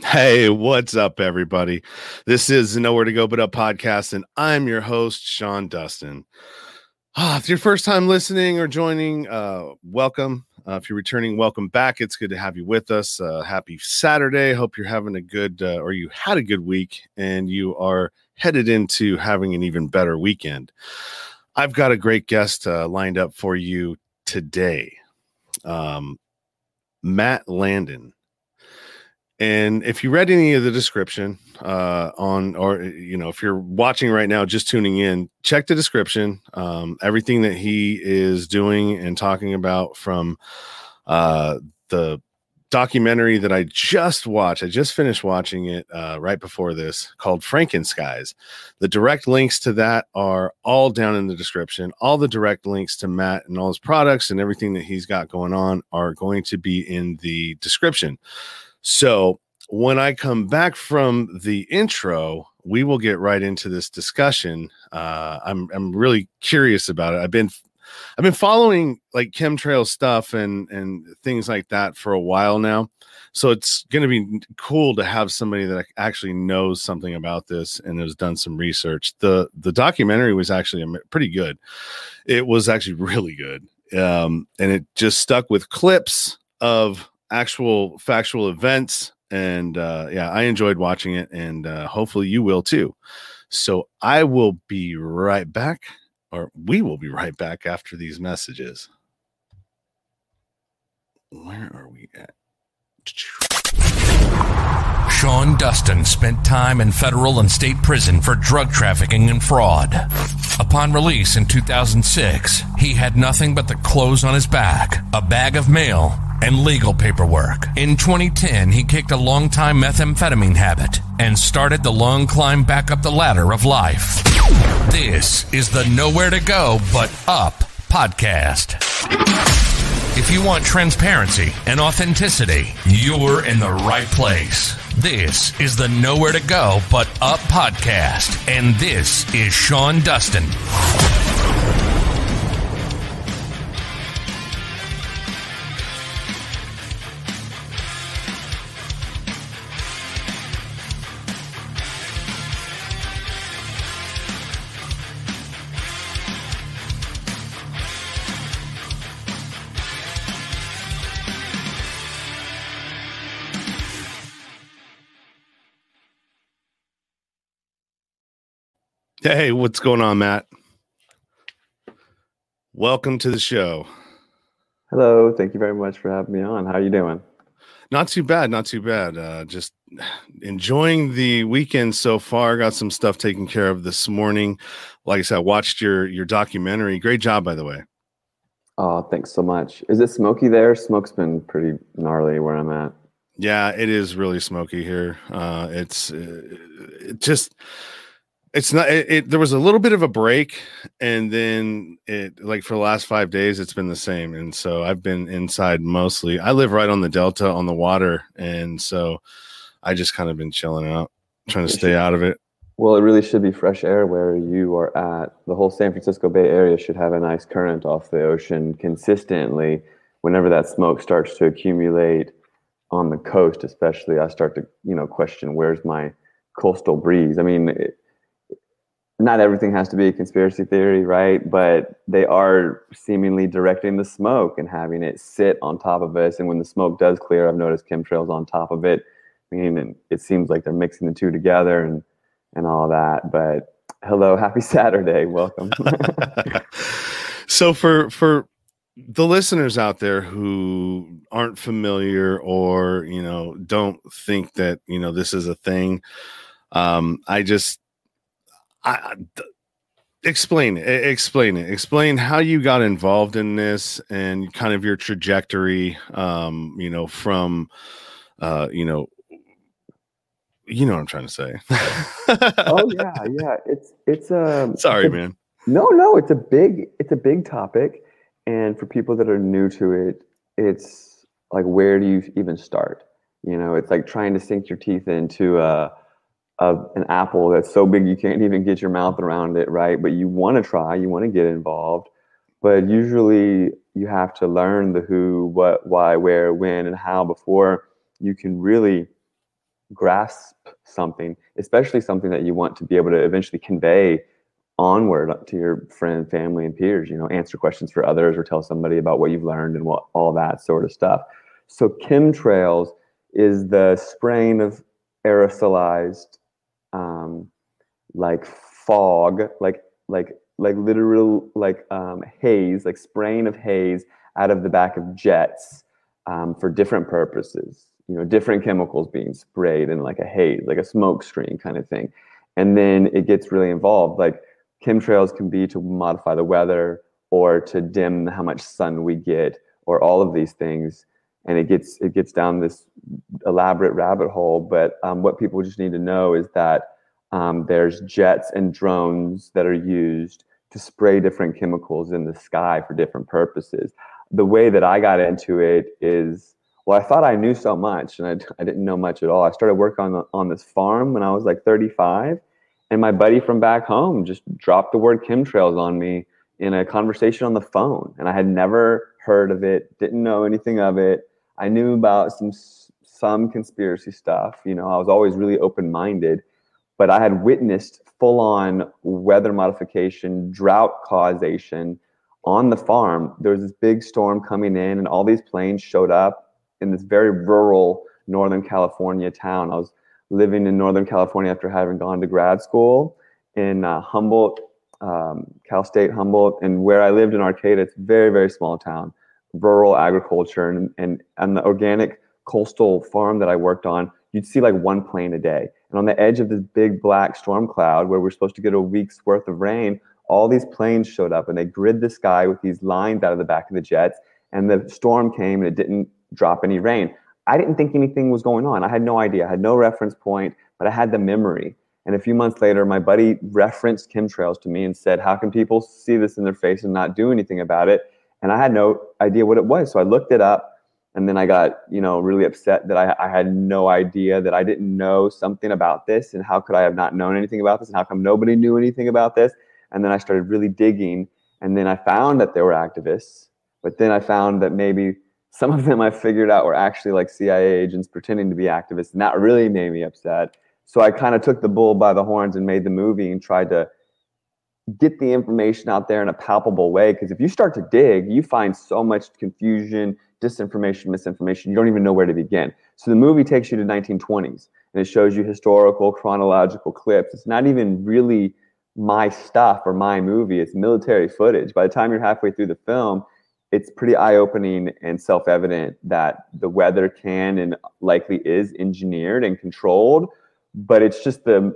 Hey, what's up, everybody? This is Nowhere to Go But Up podcast, and I'm your host, Sean Dustin. Ah, if your first time listening or joining, uh, welcome. Uh, if you're returning, welcome back. It's good to have you with us. Uh, happy Saturday. Hope you're having a good, uh, or you had a good week, and you are headed into having an even better weekend. I've got a great guest uh, lined up for you today. Um, Matt Landman and if you read any of the description uh, on, or you know, if you're watching right now, just tuning in, check the description. Um, everything that he is doing and talking about from uh, the documentary that I just watched. I just finished watching it uh, right before this called Frankenskies. The direct links to that are all down in the description. All the direct links to Matt and all his products and everything that he's got going on are going to be in the description. So when I come back from the intro, we will get right into this discussion. Uh, I'm I'm really curious about it. I've been I've been following like chemtrail stuff and and things like that for a while now. So it's going to be cool to have somebody that actually knows something about this and has done some research. the The documentary was actually pretty good. It was actually really good, um, and it just stuck with clips of actual factual events. And uh, yeah, I enjoyed watching it, and uh, hopefully you will too. So I will be right back, or we will be right back after these messages. Where are we at? Sean Dustin spent time in federal and state prison for drug trafficking and fraud. Upon release in 2006, he had nothing but the clothes on his back, a bag of mail, and legal paperwork. In 2010, he kicked a long-time methamphetamine habit and started the long climb back up the ladder of life. This is the Nowhere to Go But Up podcast. If you want transparency and authenticity, you're in the right place. This is the Nowhere to Go But Up podcast, and this is Sean Dustin. Hey, what's going on, Matt? Welcome to the show. Hello, thank you very much for having me on. How are you doing? Not too bad, not too bad. Uh, just enjoying the weekend so far. Got some stuff taken care of this morning. Like I said, I watched your your documentary. Great job, by the way. Oh, thanks so much. Is it smoky there? Smoke's been pretty gnarly where I'm at. Yeah, it is really smoky here. Uh, it's uh, it just it's not it, it, there was a little bit of a break and then it like for the last five days it's been the same and so i've been inside mostly i live right on the delta on the water and so i just kind of been chilling out trying to stay out of it. Well it really should be fresh air where you are at. The whole san francisco bay area should have a nice current off the ocean consistently whenever that smoke starts to accumulate on the coast especially i start to you know question where's my coastal breeze. I mean it, not everything has to be a conspiracy theory, right? But they are seemingly directing the smoke and having it sit on top of us. And when the smoke does clear, I've noticed chemtrails on top of it. I mean, it seems like they're mixing the two together and and all that. But hello, happy Saturday, welcome. so for for the listeners out there who aren't familiar or you know don't think that you know this is a thing, um, I just I, explain it explain it. Explain how you got involved in this and kind of your trajectory um you know from uh you know you know what i'm trying to say. Oh yeah yeah. It's it's um sorry it's man. No no it's a big it's a big topic. And for people that are new to it it's like where do you even start? You know it's like trying to sink your teeth into uh of an apple that's so big you can't even get your mouth around it, right? But you want to try, you want to get involved. But usually you have to learn the who, what, why, where, when, and how before you can really grasp something, especially something that you want to be able to eventually convey onward to your friend, family, and peers. You know, answer questions for others or tell somebody about what you've learned and what all that sort of stuff. So chemtrails is the spraying of aerosolized, um, like fog, like like like literal like um, haze, like spraying of haze out of the back of jets um, for different purposes. You know, different chemicals being sprayed in like a haze, like a smoke screen kind of thing. And then it gets really involved. Like chemtrails can be to modify the weather or to dim how much sun we get or all of these things and it gets it gets down this elaborate rabbit hole but um, what people just need to know is that um, there's jets and drones that are used to spray different chemicals in the sky for different purposes the way that i got into it is well i thought i knew so much and i, I didn't know much at all i started working on, on this farm when i was like 35 and my buddy from back home just dropped the word chemtrails on me in a conversation on the phone. And I had never heard of it, didn't know anything of it. I knew about some some conspiracy stuff. You know, I was always really open minded, but I had witnessed full on weather modification, drought causation on the farm. There was this big storm coming in, and all these planes showed up in this very rural Northern California town. I was living in Northern California after having gone to grad school in uh, Humboldt, um, Cal State Humboldt, and where I lived in Arcata, it's a very, very small town, rural agriculture, and, and on the organic coastal farm that I worked on, you'd see like one plane a day. And on the edge of this big black storm cloud, where we're supposed to get a week's worth of rain, all these planes showed up and they grid the sky with these lines out of the back of the jets. And the storm came and it didn't drop any rain. I didn't think anything was going on. I had no idea. I had no reference point, but I had the memory. And a few months later, my buddy referenced chemtrails to me and said, How can people see this in their face and not do anything about it? And I had no idea what it was. So I looked it up and then I got, you know, really upset that I, I had no idea that I didn't know something about this. And how could I have not known anything about this? And how come nobody knew anything about this? And then I started really digging. And then I found that there were activists. But then I found that maybe some of them I figured out were actually like CIA agents pretending to be activists, and that really made me upset. So I kind of took the bull by the horns and made the movie and tried to get the information out there in a palpable way. Because if you start to dig, you find so much confusion, disinformation, misinformation. You don't even know where to begin. So the movie takes you to 1920s and it shows you historical, chronological clips. It's not even really my stuff or my movie. It's military footage. By the time you're halfway through the film, it's pretty eye-opening and self-evident that the weather can and likely is engineered and controlled but it's just the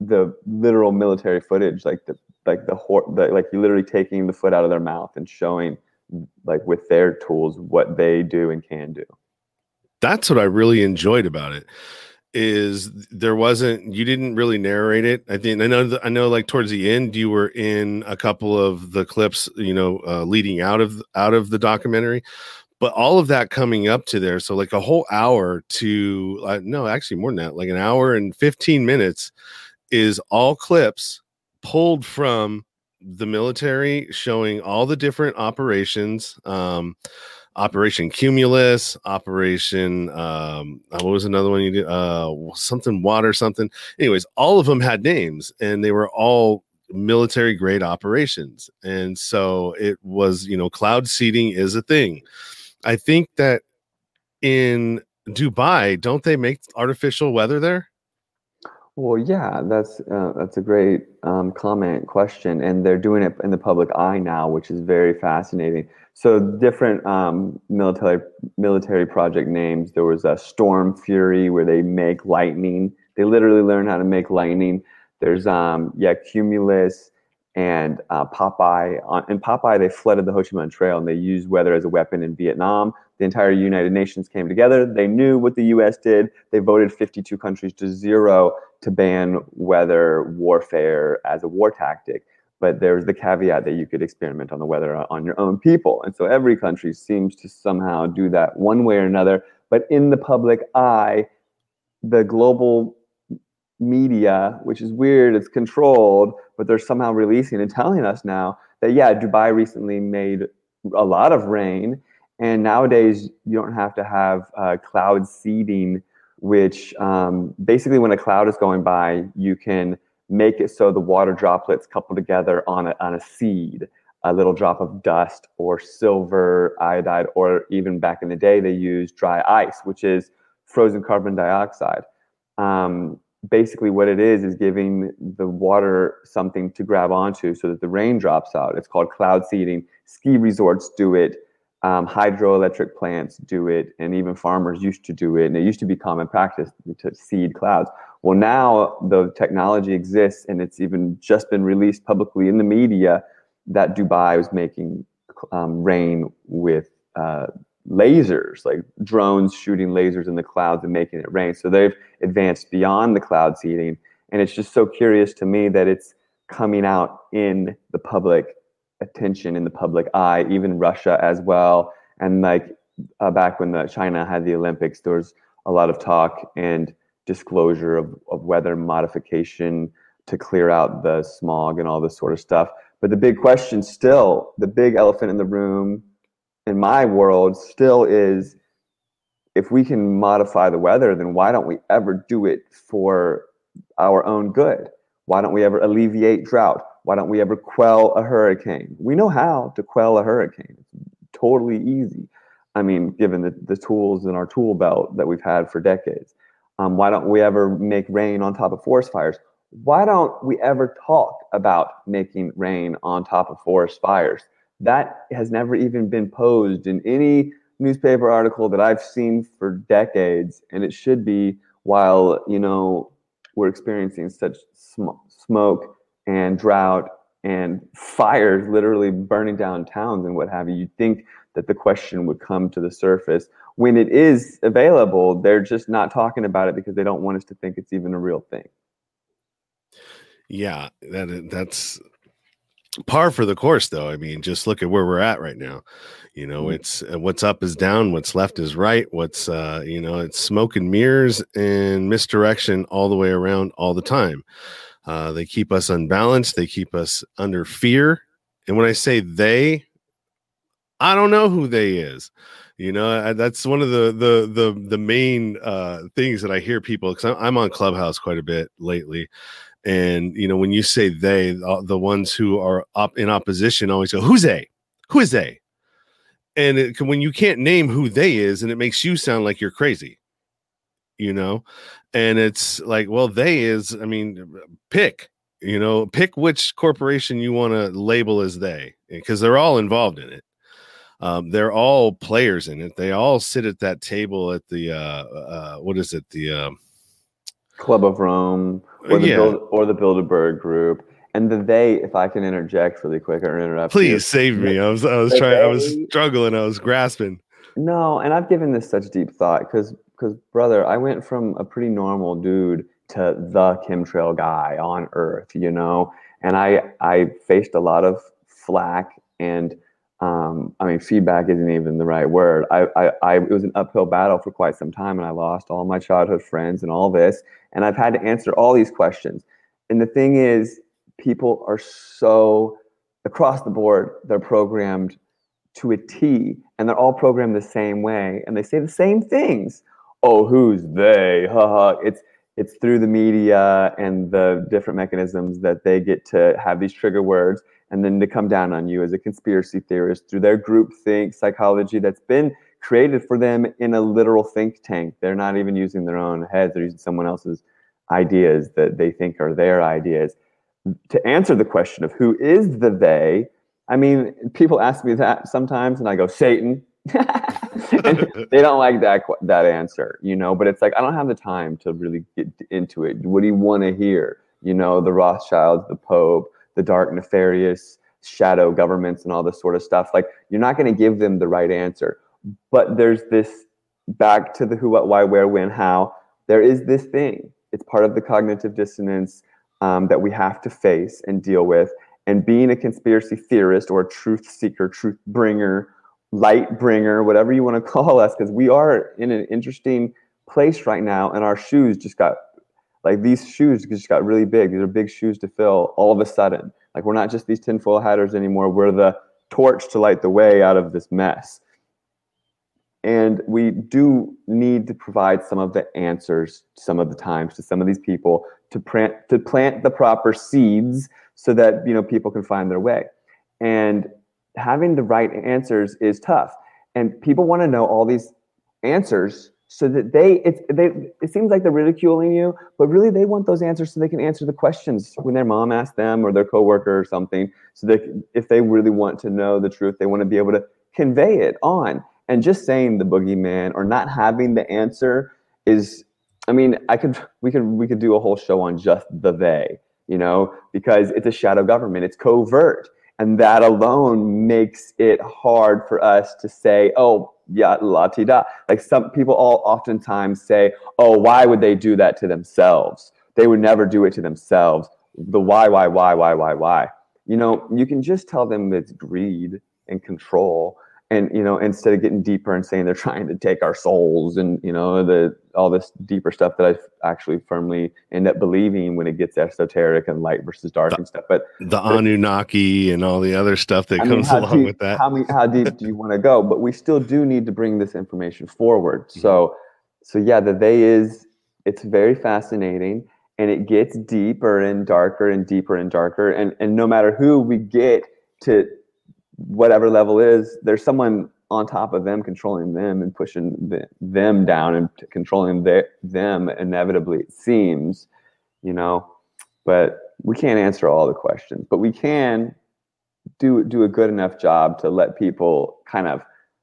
the literal military footage like the like the, the like you literally taking the foot out of their mouth and showing like with their tools what they do and can do. That's what i really enjoyed about it is there wasn't you didn't really narrate it. I think i know i know like towards the end you were in a couple of the clips you know uh, leading out of out of the documentary but all of that coming up to there so like a whole hour to uh, no actually more than that like an hour and 15 minutes is all clips pulled from the military showing all the different operations um Operation Cumulus, Operation um, uh, what was another one you did? Uh, something water, something. Anyways, all of them had names, and they were all military grade operations. And so it was, you know, cloud seeding is a thing. I think that in Dubai, don't they make artificial weather there? Well, yeah, that's uh, that's a great um, comment question, and they're doing it in the public eye now, which is very fascinating. So different um, military military project names. There was a Stormfury where they make lightning. They literally learn how to make lightning. There's um, yeah Cumulus and uh, Popeye. On, in Popeye, they flooded the Ho Chi Minh Trail and they used weather as a weapon in Vietnam. The entire United Nations came together. They knew what the U.S. did. They voted 52 countries to zero to ban weather warfare as a war tactic but there's the caveat that you could experiment on the weather on your own people. And so every country seems to somehow do that one way or another. But in the public eye, the global media, which is weird, it's controlled, but they're somehow releasing and telling us now that, yeah, Dubai recently made a lot of rain. And nowadays, you don't have to have uh, cloud seeding which um, basically, when a cloud is going by, you can make it so the water droplets couple together on a, on a seed, a little drop of dust or silver iodide, or even back in the day, they used dry ice, which is frozen carbon dioxide. Um, basically, what it is is giving the water something to grab onto so that the rain drops out. It's called cloud seeding. Ski resorts do it. Um, hydroelectric plants do it, and even farmers used to do it, and it used to be common practice to seed clouds. Well, now the technology exists, and it's even just been released publicly in the media that Dubai was making um, rain with uh, lasers, like drones shooting lasers in the clouds and making it rain. So they've advanced beyond the cloud seeding, and it's just so curious to me that it's coming out in the public attention in the public eye, even Russia as well. And like uh, back when the China had the Olympics, there was a lot of talk and disclosure of, of weather modification to clear out the smog and all this sort of stuff. But the big question still, the big elephant in the room in my world still is if we can modify the weather, then why don't we ever do it for our own good? Why don't we ever alleviate drought? Why don't we ever quell a hurricane? We know how to quell a hurricane. It's totally easy. I mean, given the, the tools in our tool belt that we've had for decades. Um, why don't we ever make rain on top of forest fires? Why don't we ever talk about making rain on top of forest fires? That has never even been posed in any newspaper article that I've seen for decades, and it should be while you know we're experiencing such sm- smoke and drought and fires literally burning down towns and what have you, you'd think that the question would come to the surface. When it is available, they're just not talking about it because they don't want us to think it's even a real thing. Yeah, that that's par for the course though i mean just look at where we're at right now you know mm-hmm. it's uh, what's up is down what's left is right what's uh you know it's smoke and mirrors and misdirection all the way around all the time uh, they keep us unbalanced. They keep us under fear. And when I say they, I don't know who they is. You know, that's one of the the the the main uh, things that I hear people because I'm on Clubhouse quite a bit lately, and you know when you say they, the ones who are up in opposition always go, "Who's they? Who is they?" And it, when you can't name who they is, and it makes you sound like you're crazy you know and it's like well they is i mean pick you know pick which corporation you want to label as they because they're all involved in it. Um, they're all players in it. They all sit at that table at the uh, uh, what is it? The um, club of rome or the, yeah. Or the bilderberg group. And the they if i can interject really quick or interrupt please you. save me. I was i was trying they, i was struggling. I was grasping. No and i've given this such deep thought because because brother, I went from a pretty normal dude to the chemtrail guy on Earth, you know, and I I faced a lot of flack and um, I mean feedback isn't even the right word. I, I I it was an uphill battle for quite some time, and I lost all my childhood friends and all this, and I've had to answer all these questions. And the thing is, people are so across the board, they're programmed to a T, and they're all programmed the same way, and they say the same things oh, who's they? Haha. It's it's through the media and the different mechanisms that they get to have these trigger words and then to come down on you as a conspiracy theorist through their group think psychology that's been created for them in a literal think tank. They're not even using their own heads, they're using someone else's ideas that they think are their ideas. To answer the question of who is the they, I mean, people ask me that sometimes, and I go, Satan. they don't like that that answer, you know. But it's like I don't have the time to really get into it. What do you want to hear? You know, the Rothschilds, the Pope, the dark, nefarious shadow governments, and all this sort of stuff. Like you're not going to give them the right answer. But there's this back to the who, what, why, where, when, how. There is this thing. It's part of the cognitive dissonance um, that we have to face and deal with. And being a conspiracy theorist or a truth seeker, truth bringer, light bringer, whatever you want to call us, because we are in an interesting place right now, and our shoes just got like these shoes just got really big. These are big shoes to fill all of a sudden. Like we're not just these tinfoil hatters anymore. We're the torch to light the way out of this mess. and we do need to provide some of the answers some of the times to some of these people to plant to plant the proper seeds so that you know people can find their way and having the right answers is tough. And people want to know all these answers so that they it, they it seems like they're ridiculing you but really they want those answers so they can answer the questions when their mom asks them or their coworker or something so that if they really want to know the truth they want to be able to convey it on. And just saying the boogeyman or not having the answer is i mean i could we could we could do a whole show on just the they you know because it's a shadow government. It's covert and that alone makes it hard for us to say oh yeah la ti da. Like some people all oftentimes say oh why would they do that to themselves? They would never do it to themselves. The why why why why why why. You know you can just tell them it's greed and control and you know instead of getting deeper and saying they're trying to take our souls and you know the all this deeper stuff that i actually firmly end up believing when it gets esoteric and light versus dark the, and stuff but the anunnaki and all the other stuff that I comes mean, along deep, with that. how, how deep do you want to go? But we still do need to bring this information forward. Mm-hmm. so so yeah the they is it's very fascinating and it gets deeper and darker and deeper and darker. And and no matter who we get to whatever level is, there's someone on top of them controlling them and pushing the, them down and controlling their, them inevitably it seems you know? But we can't answer all the questions but we can do do a good enough job to let people kind of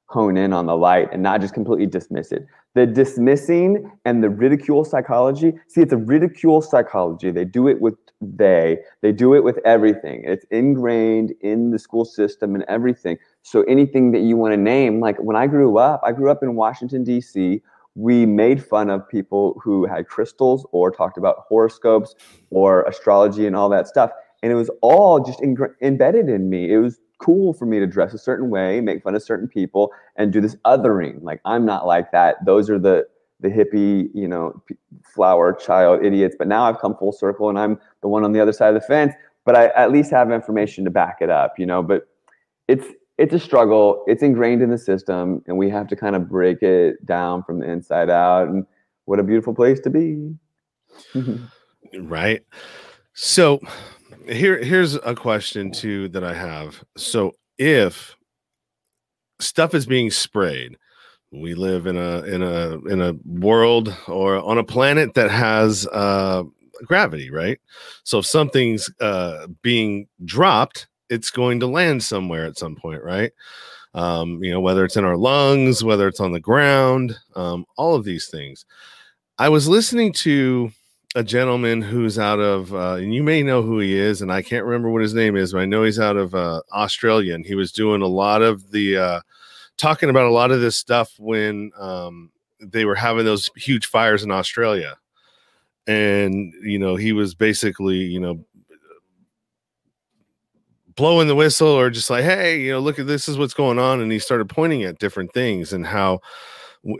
hone in on the light and not just completely dismiss it. The dismissing and the ridicule psychology see it's a ridicule psychology. They do it with they. They do it with everything. It's ingrained in the school system and everything. So anything that you want to name like when i grew up i grew up in washington d.c we made fun of people who had crystals or talked about horoscopes or astrology and all that stuff. And it was all just embedded in me. It was cool for me to dress a certain way make fun of certain people and do this othering like i'm not like that those are the the hippie, you know, flower child idiots. But now I've come full circle and I'm the one on the other side of the fence. But I at least have information to back it up, you know. But it's it's a struggle. It's ingrained in the system, and we have to kind of break it down from the inside out. And what a beautiful place to be. right. So here here's a question too that I have. So if stuff is being sprayed we live in a in a in a world or on a planet that has uh gravity right? So if something's uh being dropped it's going to land somewhere at some point right? Um you know whether it's in our lungs whether it's on the ground um all of these things. I was listening to a gentleman who's out of uh, and you may know who he is and i can't remember what his name is but i know he's out of uh, australia and he was doing a lot of the uh talking about a lot of this stuff when um, they were having those huge fires in Australia. And, you know, he was basically, you know, blowing the whistle or just like, hey, you know, look at this is what's going on. And he started pointing at different things and how,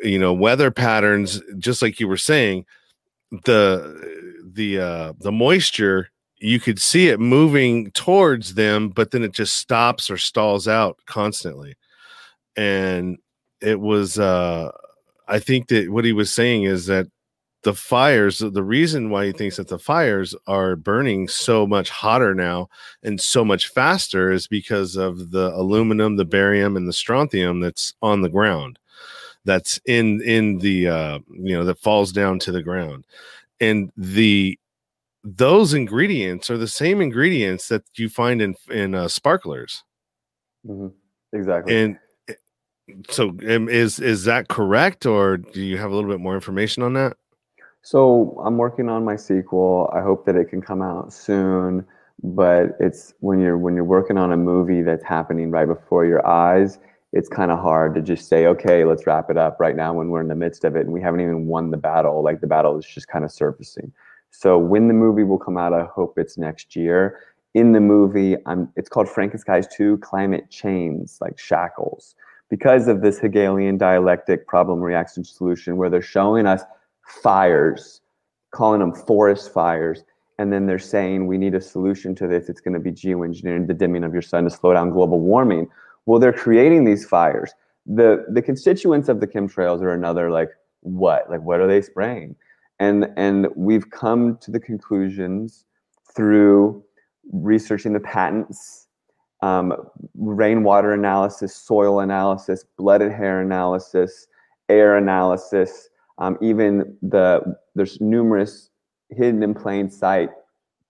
you know, weather patterns, just like you were saying, the, the, uh, the moisture you could see it moving towards them, but then it just stops or stalls out constantly. And it was uh i think that what he was saying is that the fires the reason why he thinks that the fires are burning so much hotter now and so much faster is because of the aluminum the barium and the strontium that's on the ground that's in in the uh you know that falls down to the ground. And the those ingredients are the same ingredients that you find in in uh, sparklers. Mm-hmm. exactly. And so um, is is that correct or do you have a little bit more information on that? So i'm working on my sequel. I hope that it can come out soon but it's when you're when you're working on a movie that's happening right before your eyes it's kind of hard to just say okay let's wrap it up right now when we're in the midst of it and we haven't even won the battle like the battle is just kind of surfacing so when the movie will come out i hope it's next year in the movie i'm it's called frankenskies 2 climate chains like shackles because of this Hegelian dialectic problem reaction solution, where they're showing us fires, calling them forest fires, and then they're saying we need a solution to this. It's going to be geoengineering the dimming of your sun to slow down global warming. Well, they're creating these fires. the the constituents of the chemtrails are another like what? Like what are they spraying? And and we've come to the conclusions through researching the patents um, rainwater analysis soil analysis blood and hair analysis air analysis um, even the there's numerous hidden in plain sight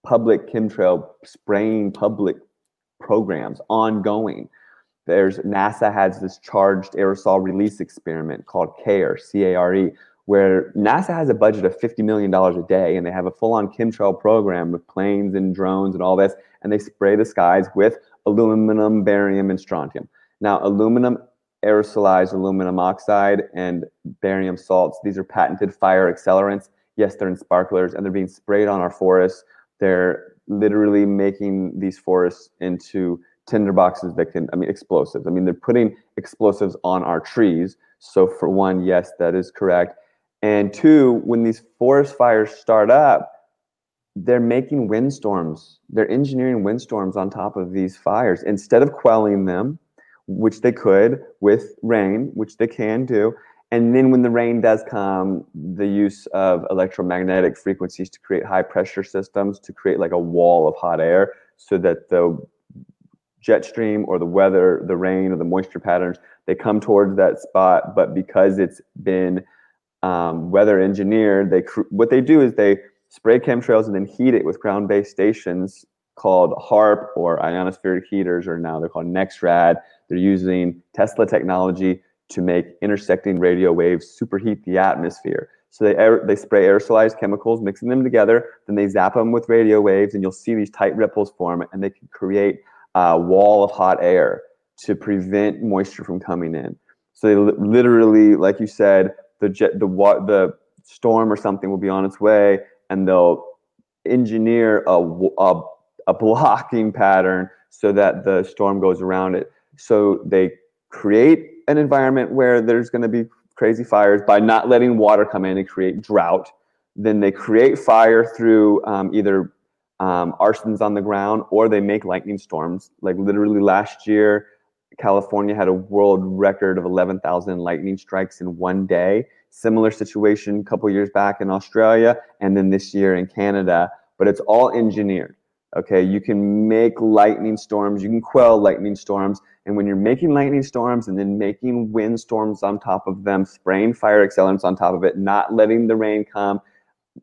public chemtrail spraying public programs ongoing there's NASA has this charged aerosol release experiment called CARE, C-A-R-E, where NASA has a budget of $50 million a day and they have a full-on chemtrail program with planes and drones and all this, and they spray the skies with aluminum, barium, and strontium. Now, aluminum aerosolized aluminum oxide and barium salts, these are patented fire accelerants. Yes, they're in sparklers and they're being sprayed on our forests. They're literally making these forests into tinderboxes that can, I mean, explosives. I mean, they're putting explosives on our trees. So, for one, yes, that is correct. And two, when these forest fires start up, they're making windstorms. They're engineering windstorms on top of these fires instead of quelling them, which they could with rain, which they can do. And then when the rain does come, the use of electromagnetic frequencies to create high pressure systems to create like a wall of hot air so that the jet stream or the weather, the rain or the moisture patterns, they come towards that spot. But because it's been um, weather engineered, they what they do is they spray chemtrails and then heat it with ground-based stations called HAARP or ionospheric heaters, or now they're called NEXRAD. They're using Tesla technology to make intersecting radio waves superheat the atmosphere. So they they spray aerosolized chemicals, mixing them together. Then they zap them with radio waves, and you'll see these tight ripples form, and they can create uh, wall of hot air to prevent moisture from coming in. So they li- literally, like you said, the jet, the the storm or something will be on its way, and they'll engineer a, a, a blocking pattern so that the storm goes around it. So they create an environment where there's going to be crazy fires by not letting water come in and create drought. Then they create fire through um, either um, arsons on the ground, or they make lightning storms. Like literally last year, California had a world record of 11,000 lightning strikes in one day. Similar situation a couple years back in Australia, and then this year in Canada. But it's all engineered. Okay, you can make lightning storms, you can quell lightning storms, and when you're making lightning storms and then making wind storms on top of them, spraying fire accelerants on top of it, not letting the rain come,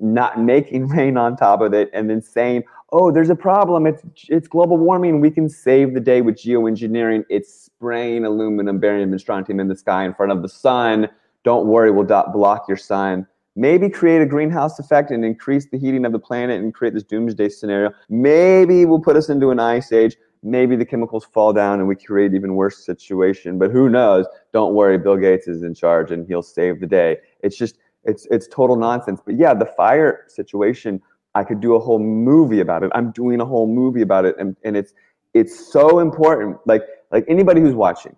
not making rain on top of it and then saying, "Oh, there's a problem. It's it's global warming. We can save the day with geoengineering. It's spraying aluminum, barium, and strontium in the sky in front of the sun. Don't worry, we'll block your sun." Maybe create a greenhouse effect and increase the heating of the planet and create this doomsday scenario. Maybe we'll put us into an ice age. Maybe the chemicals fall down and we create even worse situation. But who knows? Don't worry, Bill Gates is in charge and he'll save the day. It's just it's it's total nonsense. But yeah, the fire situation, I could do a whole movie about it. I'm doing a whole movie about it, and and it's it's so important. Like like anybody who's watching,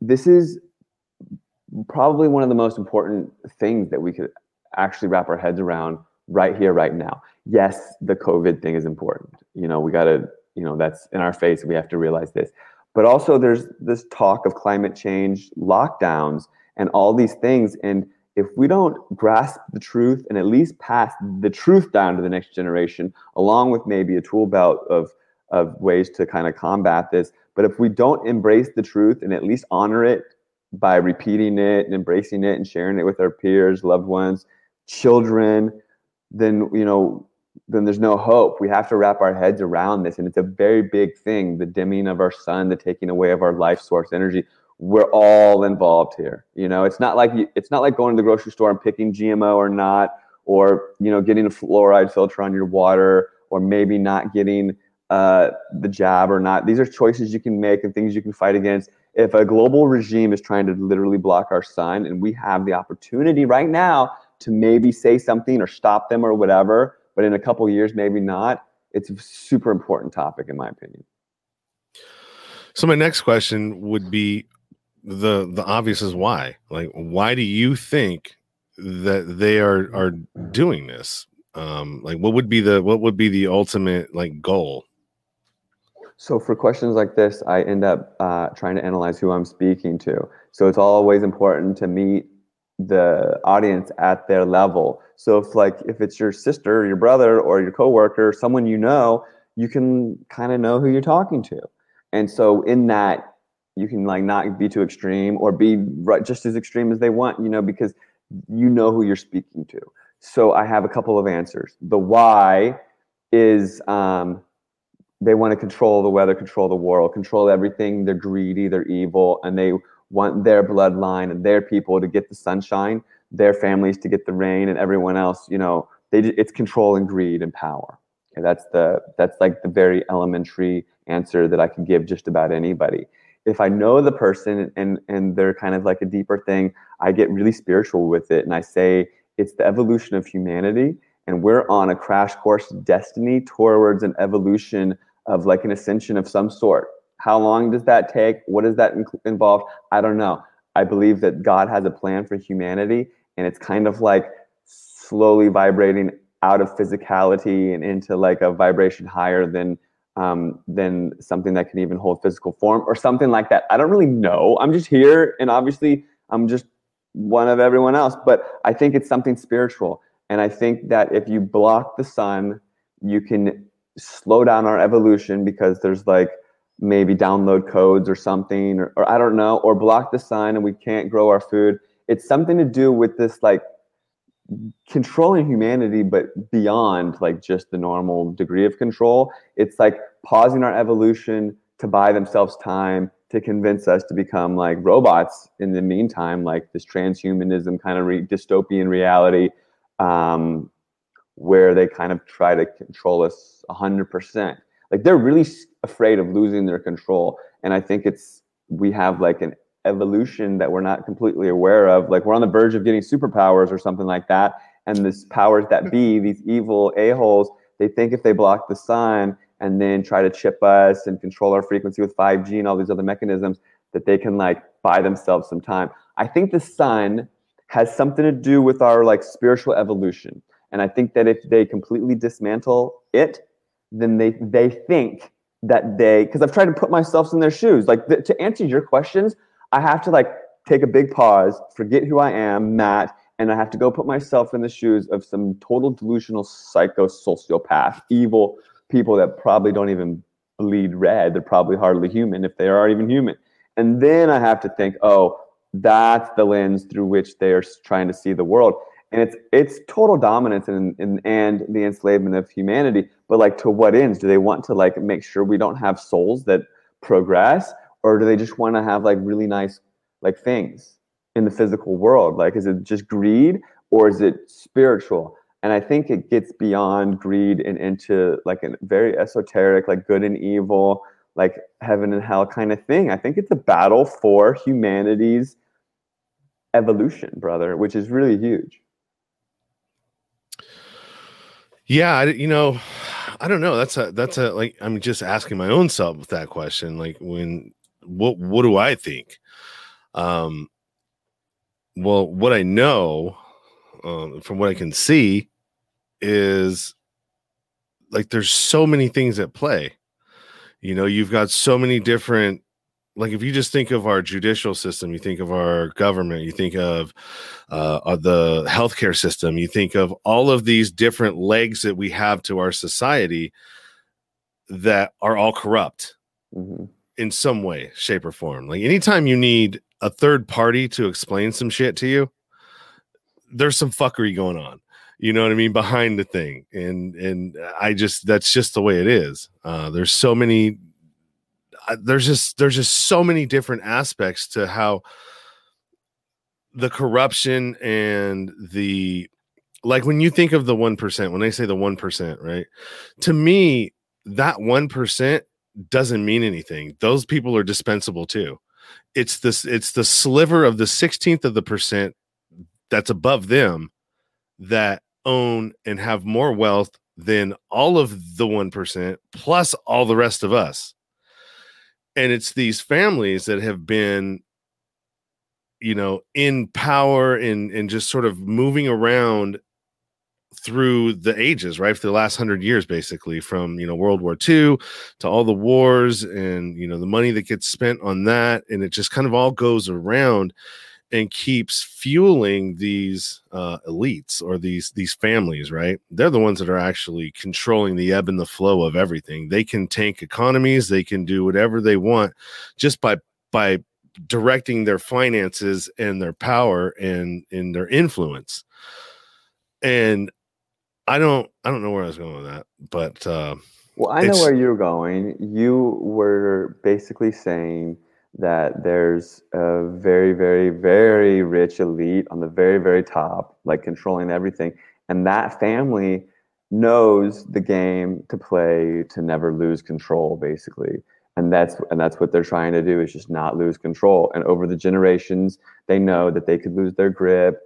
this is probably one of the most important things that we could actually wrap our heads around right here, right now. Yes, the COVID thing is important. You know, we got to, you know, that's in our face. We have to realize this. But also, there's this talk of climate change, lockdowns, and all these things. And if we don't grasp the truth and at least pass the truth down to the next generation, along with maybe a tool belt of, of ways to kind of combat this, but if we don't embrace the truth and at least honor it by repeating it and embracing it and sharing it with our peers, loved ones, children, then you know then there's no hope. We have to wrap our heads around this, and it's a very big thing: the dimming of our sun, the taking away of our life source energy we're all involved here. You know, it's not like it's not like going to the grocery store and picking GMO or not, or you know, getting a fluoride filter on your water, or maybe not getting uh, the jab or not. These are choices you can make and things you can fight against. If a global regime is trying to literally block our sun, and we have the opportunity right now to maybe say something or stop them or whatever, but in a couple years maybe not. It's a super important topic in my opinion. So my next question would be the the obvious is why. Like, why do you think that they are are doing this? Um, like, what would be the what would be the ultimate like goal? So for questions like this, I end up uh, trying to analyze who I'm speaking to. So it's always important to meet the audience at their level. So if like if it's your sister, your brother, or your coworker, someone you know, you can kind of know who you're talking to. And so in that, you can like not be too extreme or be right just as extreme as they want, you know, because you know who you're speaking to. So I have a couple of answers. The why is um, they want to control the weather, control the world, control everything. They're greedy, they're evil, and they want their bloodline and their people to get the sunshine, their families to get the rain, and everyone else, you know, they it's control and greed and power. Okay, that's the that's like the very elementary answer that I can give just about anybody. If I know the person and and they're kind of like a deeper thing, I get really spiritual with it, and I say it's the evolution of humanity, and we're on a crash course destiny towards an evolution of like an ascension of some sort. How long does that take? What does that involve? I don't know. I believe that God has a plan for humanity, and it's kind of like slowly vibrating out of physicality and into like a vibration higher than um, than something that can even hold physical form or something like that. I don't really know. I'm just here, and obviously, I'm just one of everyone else. But I think it's something spiritual, and I think that if you block the sun, you can slow down our evolution because there's like maybe download codes or something or, or, i don't know or block the sun and we can't grow our food it's something to do with this like controlling humanity but beyond like just the normal degree of control it's like pausing our evolution to buy themselves time to convince us to become like robots in the meantime like this transhumanism kind of re- dystopian reality um, where they kind of try to control us 100%. Like they're really afraid of losing their control. And I think it's, we have like an evolution that we're not completely aware of. Like we're on the verge of getting superpowers or something like that. And this powers that be, these evil a-holes, they think if they block the sun and then try to chip us and control our frequency with 5G and all these other mechanisms, that they can like buy themselves some time. I think the sun has something to do with our like spiritual evolution. And I think that if they completely dismantle it, then they they think that they because I've tried to put myself in their shoes. Like the, to answer your questions, I have to like take a big pause, forget who I am, Matt, and I have to go put myself in the shoes of some total delusional psycho sociopath, evil people that probably don't even bleed red. They're probably hardly human if they are even human. And then I have to think, oh, that's the lens through which they're trying to see the world and it's it's total dominance and, and and the enslavement of humanity but like to what ends do they want to like make sure we don't have souls that progress or do they just want to have like really nice like things in the physical world like is it just greed or is it spiritual and i think it gets beyond greed and into like a very esoteric like good and evil like heaven and hell kind of thing i think it's a battle for humanity's evolution brother which is really huge yeah, you know, I don't know. That's a that's a like I'm just asking my own self with that question. Like when what what do I think? Um well, what I know um, from what I can see is like there's so many things at play. You know, you've got so many different like if you just think of our judicial system, you think of our government, you think of uh, the healthcare system, you think of all of these different legs that we have to our society that are all corrupt mm-hmm. In some way, shape, or form. Like anytime you need a third party to explain some shit to you, there's some fuckery going on. You know what I mean behind the thing, and and I just that's just the way it is. Uh, there's so many there's just there's just so many different aspects to how the corruption and the like when you think of the 1% when they say the 1% right to me that 1% doesn't mean anything. Those people are dispensable too. It's this it's the sliver of the 16th of the percent that's above them that own and have more wealth than all of the 1% plus all the rest of us. And it's these families that have been you know in power and and just sort of moving around through the ages, right? For the last hundred years, basically, from you know World War II to all the wars and you know the money that gets spent on that, and it just kind of all goes around and keeps fueling these uh, elites or these these families right? They're the ones that are actually controlling the ebb and the flow of everything. They can tank economies. They can do whatever they want just by by directing their finances and their power and in their influence. And i don't i don't know where i was going with that but uh well i know where you're going you were basically saying that there's a very, very, very rich elite on the very, very top, like controlling everything. And that family knows the game to play to never lose control, basically. And that's and that's what they're trying to do is just not lose control. And over the generations, they know that they could lose their grip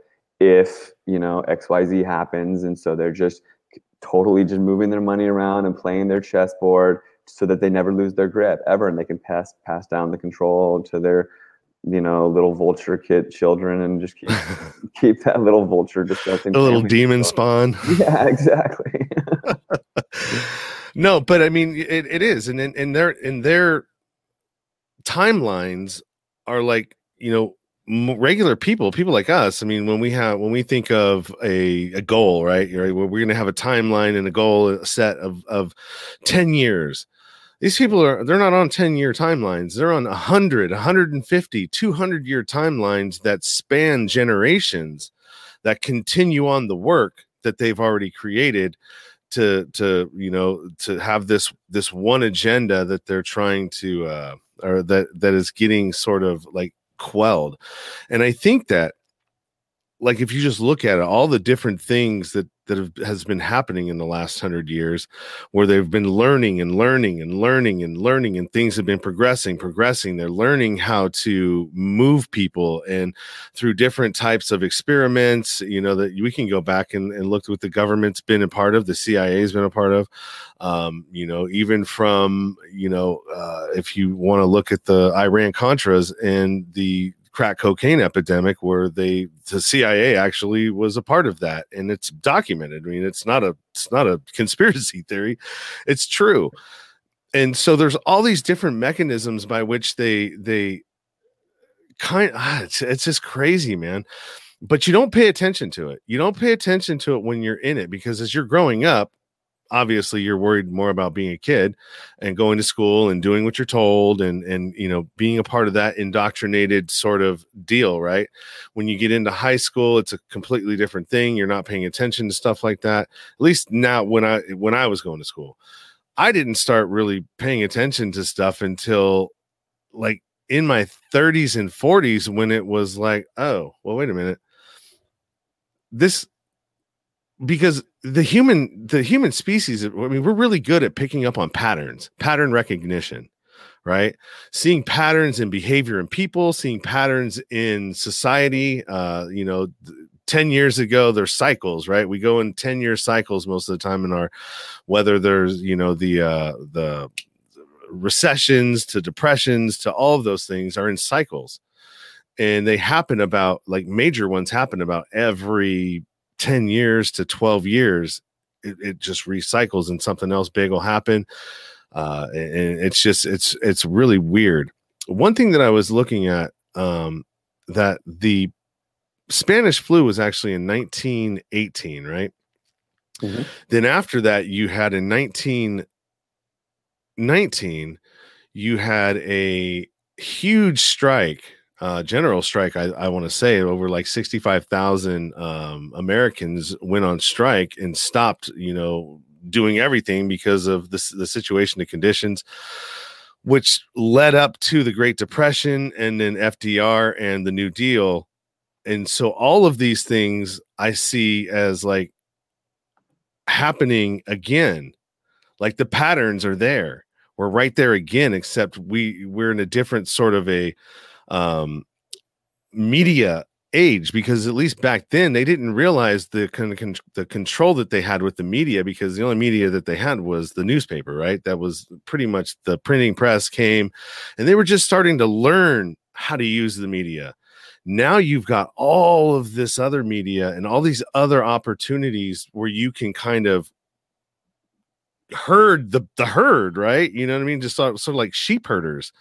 if you know XYZ happens. And so they're just totally just moving their money around and playing their chessboard so that they never lose their grip ever and they can pass pass down the control to their you know little vulture kid children and just keep keep that little vulture disgusting a little demon spawn yeah exactly no but i mean it, it is and in, in their in their timelines are like you know regular people people like us i mean when we have when we think of a, a goal right, right we're going to have a timeline and a goal a set of of 10 years. These people are they're not on 10 year timelines they're on 100 150 200 year timelines that span generations that continue on the work that they've already created to to you know to have this this one agenda that they're trying to uh or that that is getting sort of like quelled. And i think that like if you just look at it all the different things that that have, has been happening in the last hundred years, where they've been learning and learning and learning and learning, and things have been progressing, progressing. They're learning how to move people and through different types of experiments, you know, that we can go back and, and look what the government's been a part of, the CIA has been a part of, um, you know, even from, you know, uh, if you want to look at the Iran Contras and the crack cocaine epidemic where they the CIA actually was a part of that and it's documented. I mean it's not a it's not a conspiracy theory. It's true. And so there's all these different mechanisms by which they they kind ah, it's, it's just crazy, man. But you don't pay attention to it. You don't pay attention to it when you're in it because as you're growing up, obviously you're worried more about being a kid and going to school and doing what you're told and and you know being a part of that indoctrinated sort of deal right? When you get into high school it's a completely different thing. You're not paying attention to stuff like that at least now when i when i was going to school. I didn't start really paying attention to stuff until like in my 30s and 40s when it was like oh well wait a minute. This because the human the human species i mean we're really good at picking up on patterns pattern recognition right? Seeing patterns in behavior in people seeing patterns in society uh you know 10 years ago there's cycles right? We go in 10 year cycles most of the time in our whether there's you know the uh the recessions to depressions to all of those things are in cycles. And they happen about like major ones happen about every 10 years to 12 years, it, it just recycles and something else big will happen. Uh, and it's just, it's, it's really weird. One thing that I was looking at, um, that the Spanish flu was actually in 1918, right? Mm-hmm. Then after that, you had in 1919, you had a huge strike uh, general strike, I, I want to say over like 65,000 um, Americans went on strike and stopped, you know, doing everything because of this, the situation, the conditions, which led up to the Great Depression and then FDR and the New Deal. And so all of these things I see as like happening again. Like the patterns are there. We're right there again, except we we're in a different sort of a um, media age because at least back then they didn't realize the of con- the control that they had with the media because the only media that they had was the newspaper right that was pretty much the printing press came and they were just starting to learn how to use the media now you've got all of this other media and all these other opportunities where you can kind of herd the the herd, right? You know what I mean? Just sort, sort of like sheep herders,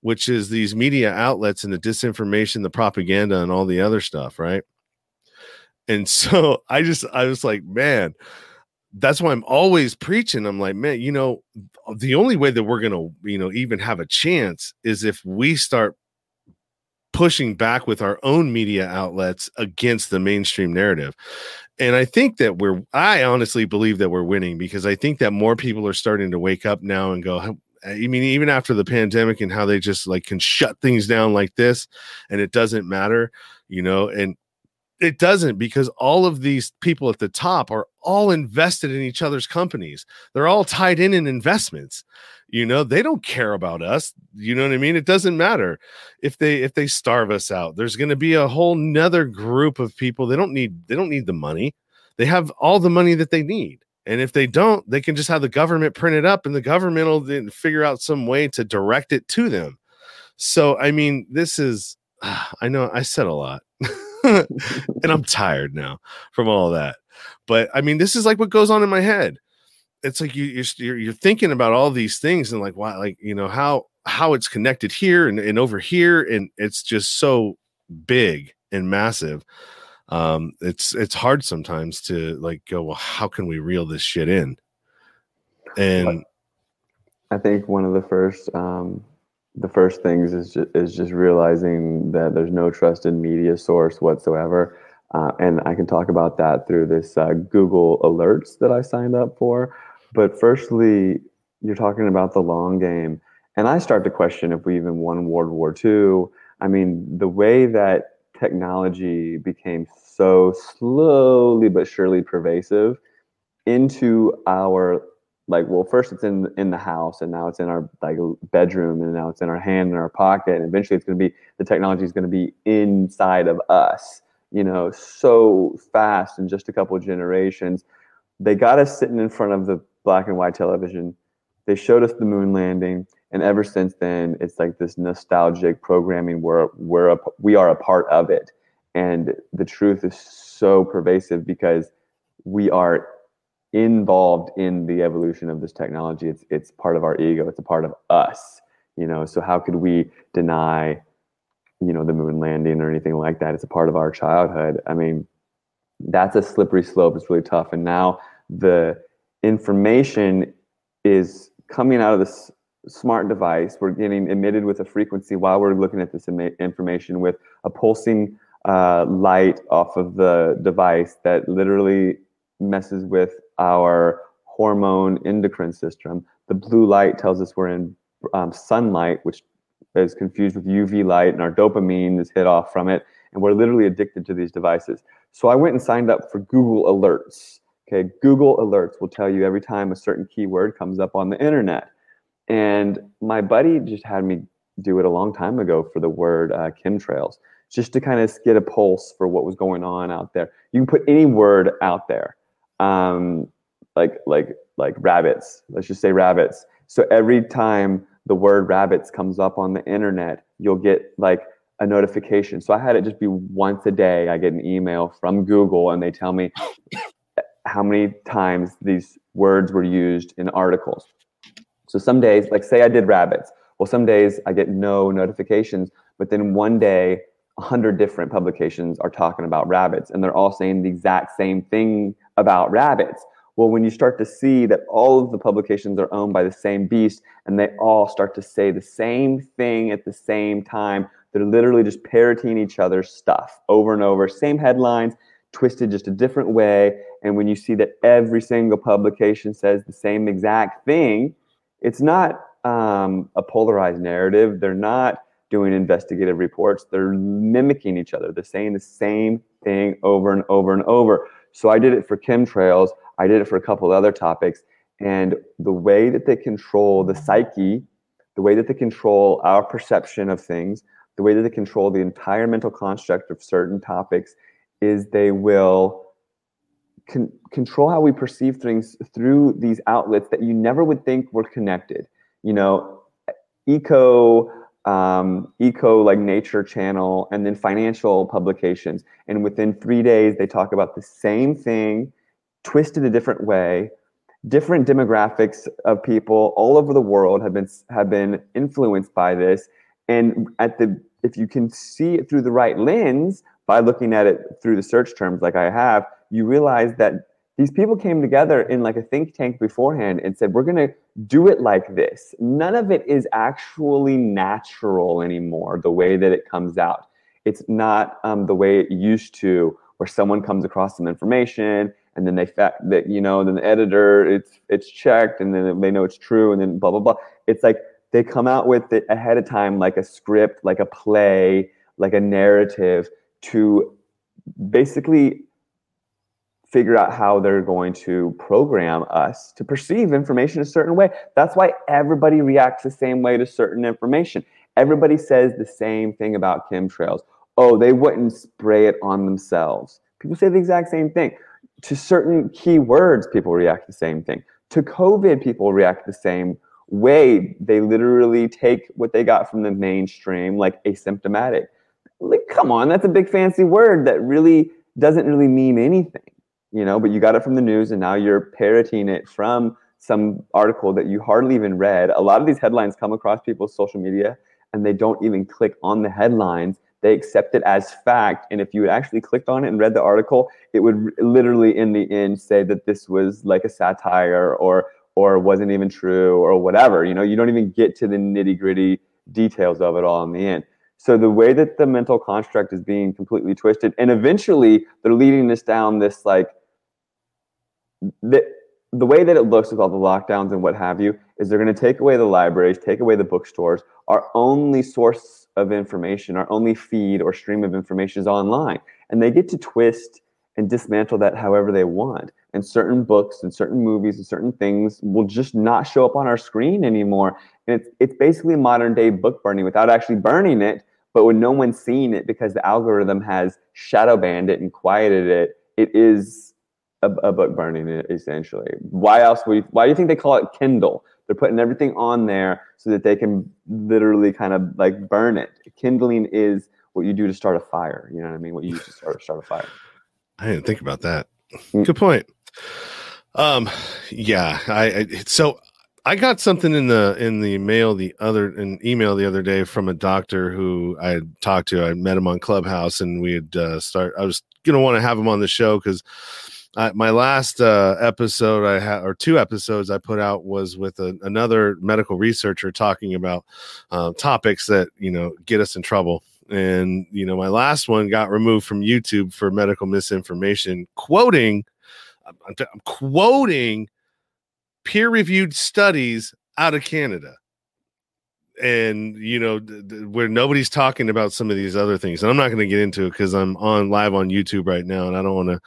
which is these media outlets and the disinformation, the propaganda, and all the other stuff, right? And so I just I was like, man, that's why I'm always preaching. I'm like, man, you know, the only way that we're gonna, you know, even have a chance is if we start pushing back with our own media outlets against the mainstream narrative. And I think that we're, I honestly believe that we're winning because I think that more people are starting to wake up now and go, I mean, even after the pandemic and how they just like can shut things down like this and it doesn't matter, you know, and it doesn't because all of these people at the top are all invested in each other's companies. They're all tied in in investments. You know they don't care about us. You know what i mean? It doesn't matter. If they if they starve us out there's going to be a whole nother group of people. They don't need they don't need the money. They have all the money that they need and if they don't they can just have the government print it up and the government will then figure out some way to direct it to them. So i mean this is i know i said a lot and i'm tired now from all that. But i mean this is like what goes on in my head. It's like you you're you're thinking about all these things and like why like you know how how it's connected here and, and over here and it's just so big and massive um it's it's hard sometimes to like go well how can we reel this shit in and i think one of the first um the first things is just, is just realizing that there's no trusted media source whatsoever uh, and I can talk about that through this uh, Google Alerts that I signed up for. But firstly, you're talking about the long game. And I start to question if we even won World War II. I mean, the way that technology became so slowly but surely pervasive into our like well first it's in in the house and now it's in our like bedroom and now it's in our hand in our pocket and eventually it's going to be the technology is going to be inside of us you know so fast in just a couple generations they got us sitting in front of the black and white television. They showed us the moon landing, and ever since then, it's like this nostalgic programming where we're a, we are a part of it. And the truth is so pervasive because we are involved in the evolution of this technology. It's it's part of our ego. It's a part of us. You know. So how could we deny, you know, the moon landing or anything like that? It's a part of our childhood. I mean, that's a slippery slope. It's really tough. And now the information is coming out of this smart device. We're getting emitted with a frequency while we're looking at this information with a pulsing uh, light off of the device that literally messes with our hormone endocrine system. The blue light tells us we're in um, sunlight, which is confused with UV light, and our dopamine is hit off from it, and we're literally addicted to these devices. So I went and signed up for Google Alerts. Okay, Google Alerts will tell you every time a certain keyword comes up on the internet. And my buddy just had me do it a long time ago for the word uh, chemtrails, just to kind of get a pulse for what was going on out there. You can put any word out there, um, like like like rabbits. Let's just say rabbits. So every time the word rabbits comes up on the internet, you'll get like a notification. So I had it just be once a day. I get an email from Google and they tell me how many times these words were used in articles. So some days, like say I did rabbits, well, some days I get no notifications, but then one day, a hundred different publications are talking about rabbits, and they're all saying the exact same thing about rabbits. Well, when you start to see that all of the publications are owned by the same beast and they all start to say the same thing at the same time, they're literally just parroting each other's stuff over and over, same headlines, twisted just a different way. And when you see that every single publication says the same exact thing, it's not um, a polarized narrative. They're not doing investigative reports. They're mimicking each other. They're saying the same thing over and over and over. So I did it for chemtrails. I did it for a couple other topics. And the way that they control the psyche, the way that they control our perception of things, the way that they control the entire mental construct of certain topics is they will con- control how we perceive things through these outlets that you never would think were connected. You know, eco um, eco like nature channel and then financial publications. And within three days they talk about the same thing twisted a different way. Different demographics of people all over the world have been have been influenced by this. And at the if you can see it through the right lens by looking at it through the search terms like i have you realize that these people came together in like a think tank beforehand and said we're going to do it like this. None of it is actually natural anymore the way that it comes out. It's not um, the way it used to where someone comes across some information and then they fact that you know then the editor it's it's checked and then they know it's true and then blah blah blah. It's like they come out with it ahead of time like a script like a play like a narrative to basically figure out how they're going to program us to perceive information a certain way. That's why everybody reacts the same way to certain information. Everybody says the same thing about chemtrails. Oh, they wouldn't spray it on themselves. People say the exact same thing. To certain key words, people react the same thing. To COVID, people react the same way. They literally take what they got from the mainstream, like asymptomatic. Like, come on, that's a big fancy word that really doesn't really mean anything you know, but you got it from the news and now you're parroting it from some article that you hardly even read. A lot of these headlines come across people's social media and they don't even click on the headlines. They accept it as fact. And if you actually clicked on it and read the article, it would literally in the end say that this was like a satire or or wasn't even true or whatever. You know, you don't even get to the nitty gritty details of it all in the end. So the way that the mental construct is being completely twisted, and eventually they're leading us down this like the, the way that it looks with all the lockdowns and what have you is they're going to take away the libraries, take away the bookstores. Our only source of information, our only feed or stream of information is online. And they get to twist and dismantle that however they want. And certain books and certain movies and certain things will just not show up on our screen anymore. And it's, it's basically modern day book burning without actually burning it, but with no one seeing it because the algorithm has shadow banned it and quieted it. It is a, a book burning essentially. Why else would you, why do you think they call it Kindle? They're putting everything on there so that they can literally kind of like burn it. Kindling is what you do to start a fire. You know what I mean? What you use to start start a fire. I didn't think about that. Mm. Good point. Um, yeah, I, I so I got something in the in the mail the other an email the other day from a doctor who I had talked to. I met him on Clubhouse, and we had uh, start. I was gonna want to have him on the show because my last uh, episode I had, or two episodes I put out, was with a, another medical researcher talking about uh, topics that you know get us in trouble. And you know, my last one got removed from YouTube for medical misinformation, quoting, I'm, I'm quoting peer-reviewed studies out of Canada and you know where nobody's talking about some of these other things and i'm not going to get into it because i'm on live on youtube right now and i don't want to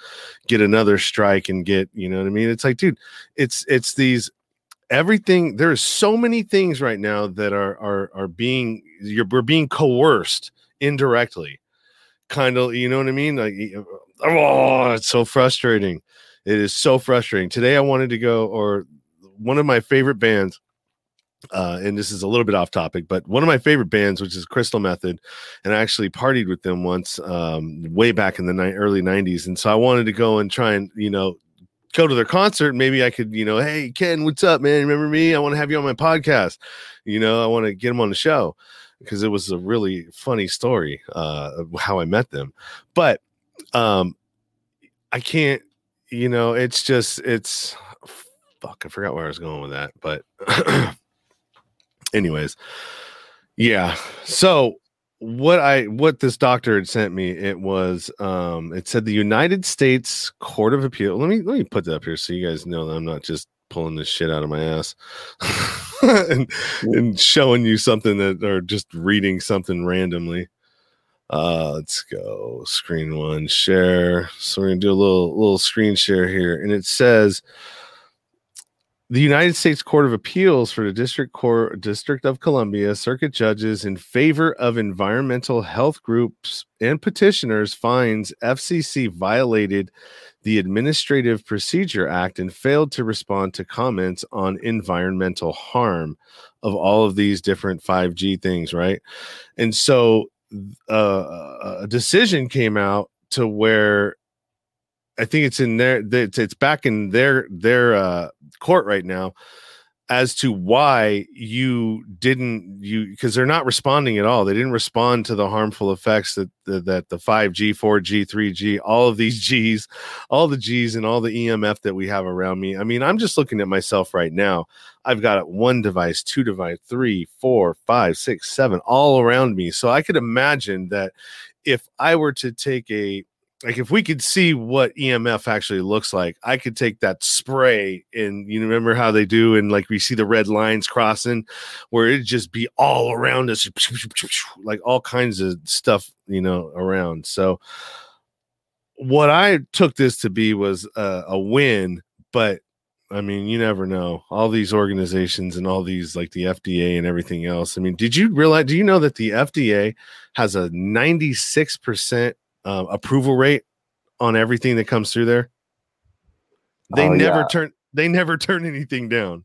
get another strike and get you know what i mean? It's like dude it's it's these everything there's so many things right now that are are are being you're we're being coerced indirectly. Kind of you know what i mean? Like oh it's so frustrating. It is so frustrating. Today i wanted to go or one of my favorite bands uh, and this is a little bit off topic, but one of my favorite bands, which is Crystal Method, and I actually partied with them once, um, way back in the ni- early '90s, and so I wanted to go and try and you know go to their concert. Maybe I could, you know, hey Ken, what's up, man? Remember me? I want to have you on my podcast. You know, I want to get them on the show because it was a really funny story uh, how I met them. But um, I can't, you know, it's just it's fuck. I forgot where I was going with that, but. anyways yeah. So what i what this doctor had sent me it was um it said the united states court of appeal let me let me put that up here so you guys know that i'm not just pulling this shit out of my ass and, and showing you something that or just reading something randomly. Uh let's go screen one share. So we're gonna do a little little screen share here and it says the United States Court of Appeals for the District Court District of Columbia circuit judges in favor of environmental health groups and petitioners finds FCC violated the Administrative Procedure Act and failed to respond to comments on environmental harm of all of these different 5G things, right? And so uh, a decision came out to where I think it's in their it's, it's back in their their uh, court right now as to why you didn't you because they're not responding at all. They didn't respond to the harmful effects that the, that the 5g 4g 3g all of these g's all the g's and all the emf that we have around me. I mean i'm just looking at myself right now. I've got one device two device three four five six seven all around me. So i could imagine that if i were to take a like if we could see what EMF actually looks like, I could take that spray and you remember how they do and like we see the red lines crossing where it'd just be all around us like all kinds of stuff, you know, around. So what I took this to be was a, a win, but I mean, you never know. All these organizations and all these like the FDA and everything else. I mean, did you realize do you know that the FDA has a 96% uh, approval rate on everything that comes through there. They oh, never yeah. turn they never turn anything down.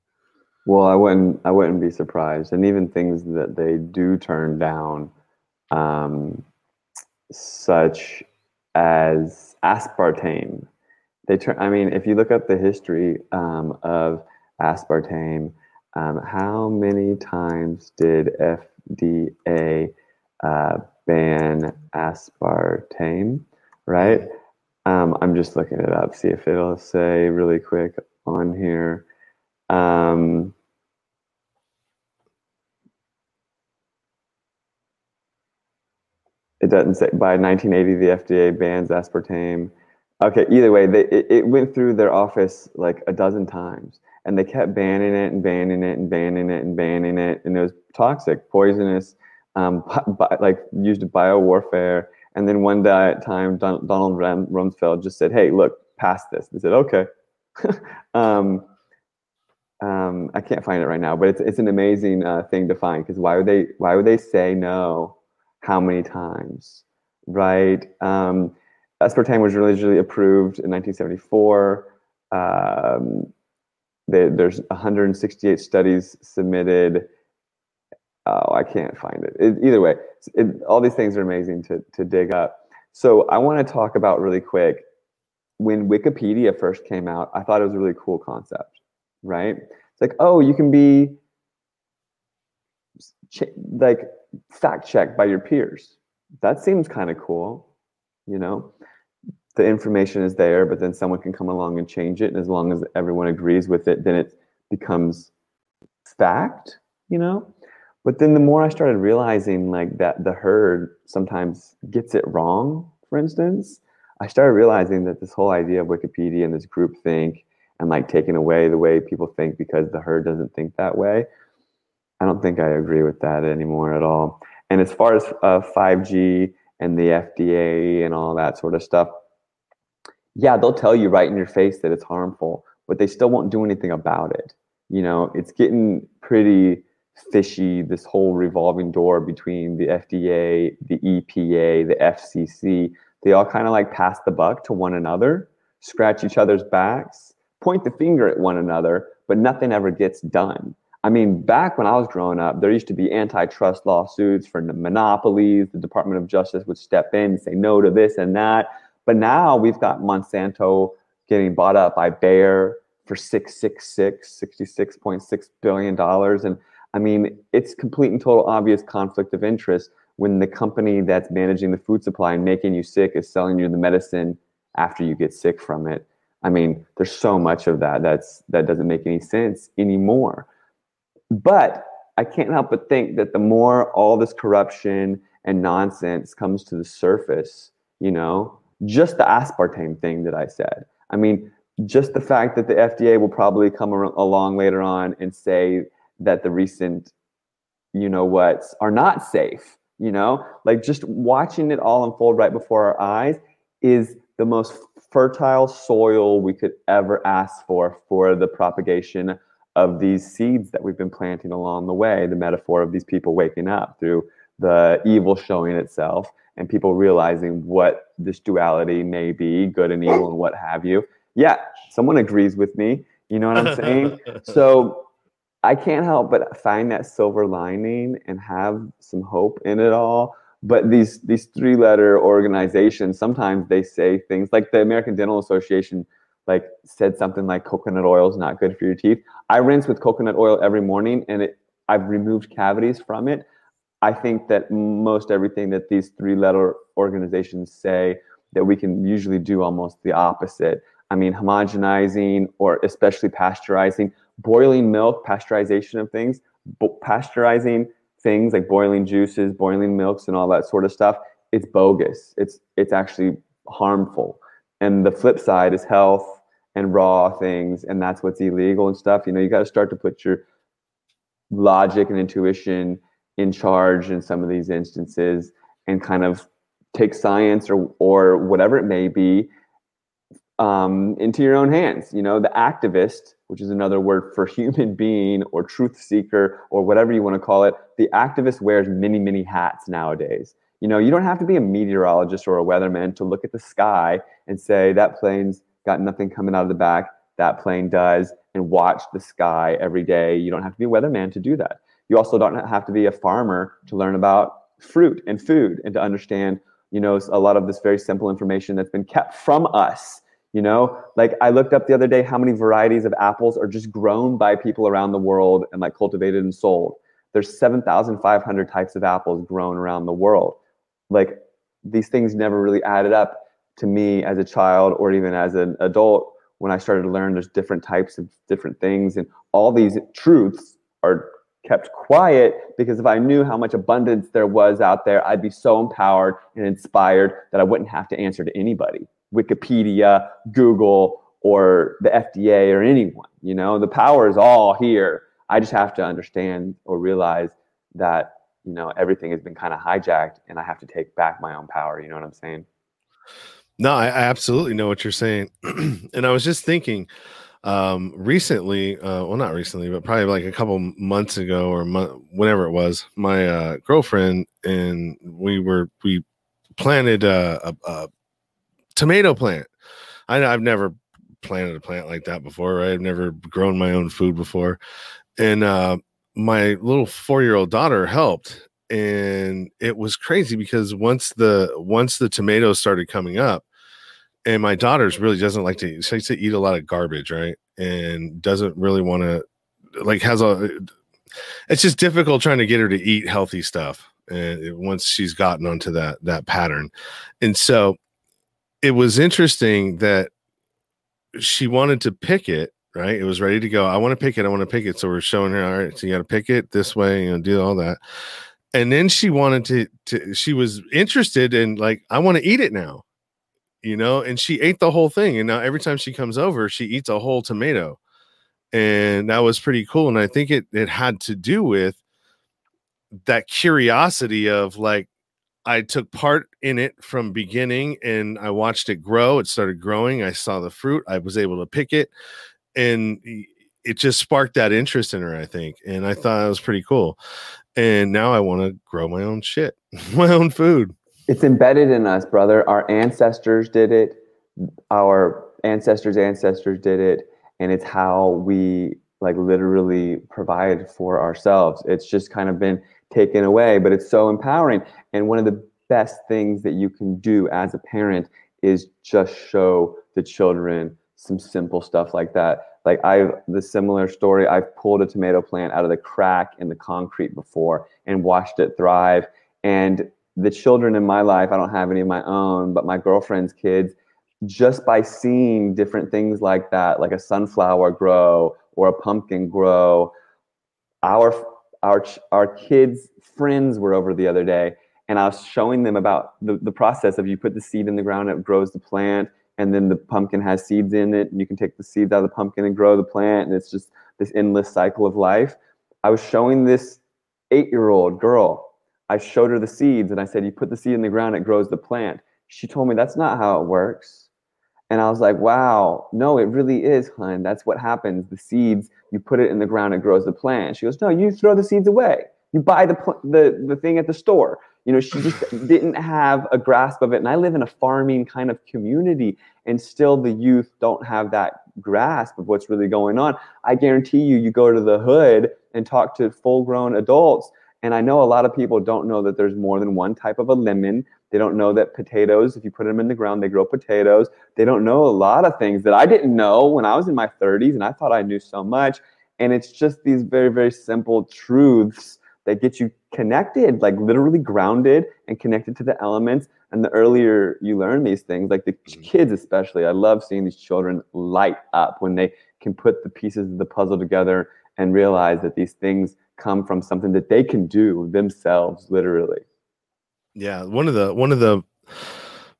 Well, I wouldn't I wouldn't be surprised. And even things that they do turn down, um, such as aspartame. They turn I mean, if you look up the history um, of aspartame, um, how many times did FDA uh, ban aspartame, right? Um, I'm just looking it up, see if it'll say really quick on here. Um, it doesn't say by 1980 the FDA bans aspartame. Okay, either way, they, it, it went through their office like a dozen times, and they kept banning it and banning it and banning it and banning it, and it was toxic, poisonous um, bi- like used bio warfare. And then one day, at time, Don- Donald Ram- Rumsfeld just said, "Hey, look, pass this." They said, "Okay." um, um, I can't find it right now, but it's it's an amazing uh, thing to find because why would they why would they say no? How many times, right? Um, aspartame was originally approved in 1974. Um, they, there's 168 studies submitted oh, I can't find it. it either way, it, all these things are amazing to, to dig up. So I want to talk about really quick. When Wikipedia first came out, I thought it was a really cool concept, right? It's like, oh, you can be ch- like fact checked by your peers. That seems kind of cool, you know? The information is there, but then someone can come along and change it. And as long as everyone agrees with it, then it becomes fact, you know? But then the more I started realizing like that the herd sometimes gets it wrong, for instance, I started realizing that this whole idea of Wikipedia and this group think and like taking away the way people think because the herd doesn't think that way. I don't think I agree with that anymore at all. And as far as uh, 5G and the FDA and all that sort of stuff, yeah, they'll tell you right in your face that it's harmful, but they still won't do anything about it. You know, it's getting pretty fishy this whole revolving door between the FDA, the EPA, the FCC. They all kind of like pass the buck to one another, scratch each other's backs, point the finger at one another, but nothing ever gets done. I mean, back when I was growing up, there used to be antitrust lawsuits for monopolies. The Department of Justice would step in and say no to this and that. But now we've got Monsanto getting bought up by Bayer for 666, $66.6 billion. And I mean, it's complete and total obvious conflict of interest when the company that's managing the food supply and making you sick is selling you the medicine after you get sick from it. I mean, there's so much of that that's that doesn't make any sense anymore. But I can't help but think that the more all this corruption and nonsense comes to the surface, you know, just the aspartame thing that I said. I mean, just the fact that the FDA will probably come along later on and say that the recent you know what's are not safe you know like just watching it all unfold right before our eyes is the most fertile soil we could ever ask for for the propagation of these seeds that we've been planting along the way, the metaphor of these people waking up through the evil showing itself and people realizing what this duality may be, good and evil and what have you. Yeah, someone agrees with me. You know what I'm saying? so I can't help but find that silver lining and have some hope in it all. But these these three letter organizations, sometimes they say things like the American Dental Association like said something like coconut oil is not good for your teeth. I rinse with coconut oil every morning and it I've removed cavities from it. I think that most everything that these three letter organizations say that we can usually do almost the opposite. I mean, homogenizing or especially pasteurizing, boiling milk, pasteurization of things, pasteurizing things like boiling juices, boiling milks, and all that sort of stuff. It's bogus. It's it's actually harmful. And the flip side is health and raw things, and that's what's illegal and stuff. You know, you got to start to put your logic and intuition in charge in some of these instances and kind of take science or or whatever it may be um, into your own hands. You know, the activist, which is another word for human being or truth seeker or whatever you want to call it, the activist wears many, many hats nowadays. You know, you don't have to be a meteorologist or a weatherman to look at the sky and say that plane's got nothing coming out of the back, that plane does, and watch the sky every day. You don't have to be a weatherman to do that. You also don't have to be a farmer to learn about fruit and food and to understand, you know, a lot of this very simple information that's been kept from us. You know, like I looked up the other day how many varieties of apples are just grown by people around the world and like cultivated and sold. There's 7,500 types of apples grown around the world. Like these things never really added up to me as a child or even as an adult when I started to learn there's different types of different things and all these truths are kept quiet because if I knew how much abundance there was out there, I'd be so empowered and inspired that I wouldn't have to answer to anybody. Wikipedia, Google, or the FDA or anyone. You know, the power is all here. I just have to understand or realize that, you know, everything has been kind of hijacked and I have to take back my own power. You know what I'm saying? No, I, I absolutely know what you're saying. and I was just thinking, um recently uh well not recently but probably like a couple months ago or mo- whenever it was my uh girlfriend and we were we planted a, a, a tomato plant. I, i've never planted a plant like that before right? I've never grown my own food before. And uh my little four-year-old daughter helped and it was crazy because once the once the tomatoes started coming up and my daughter's really doesn't like to she likes to eat a lot of garbage right? And doesn't really want to like has a it's just difficult trying to get her to eat healthy stuff and once she's gotten onto that that pattern. And so it was interesting that she wanted to pick it right it was ready to go i want to pick it i want to pick it so we're showing her all right so you got to pick it this way you know do all that and then she wanted to to she was interested in like i want to eat it now you know, and she ate the whole thing. And now every time she comes over, she eats a whole tomato. And that was pretty cool. And I think it it had to do with that curiosity of like I took part in it from beginning and I watched it grow. It started growing. I saw the fruit. I was able to pick it. And it just sparked that interest in her, I think. And I thought it was pretty cool. And now I want to grow my own shit, my own food. It's embedded in us, brother. Our ancestors did it. Our ancestors' ancestors did it, and it's how we like literally provide for ourselves. It's just kind of been taken away, but it's so empowering. And one of the best things that you can do as a parent is just show the children some simple stuff like that. Like I've the similar story, I've pulled a tomato plant out of the crack in the concrete before and watched it thrive. And the children in my life, I don't have any of my own, but my girlfriend's kids, just by seeing different things like that, like a sunflower grow or a pumpkin grow, our our our kids' friends were over the other day, and I was showing them about the, the process of you put the seed in the ground, it grows the plant, and then the pumpkin has seeds in it, and you can take the seeds out of the pumpkin and grow the plant, and it's just this endless cycle of life. I was showing this eight-year-old girl I showed her the seeds and I said, You put the seed in the ground, it grows the plant. She told me that's not how it works. And I was like, wow, no, it really is, hun. That's what happens. The seeds, you put it in the ground, it grows the plant. She goes, no, you throw the seeds away. You buy the, pl- the, the thing at the store. You know, she just didn't have a grasp of it. And I live in a farming kind of community, and still the youth don't have that grasp of what's really going on. I guarantee you, you go to the hood and talk to full grown adults. And I know a lot of people don't know that there's more than one type of a lemon. They don't know that potatoes, if you put them in the ground, they grow potatoes. They don't know a lot of things that I didn't know when I was in my 30s and I thought I knew so much. And it's just these very, very simple truths that get you connected, like literally grounded and connected to the elements. And the earlier you learn these things, like the mm-hmm. kids especially, I love seeing these children light up when they can put the pieces of the puzzle together and realize that these things come from something that they can do themselves, literally. Yeah, one of the one of the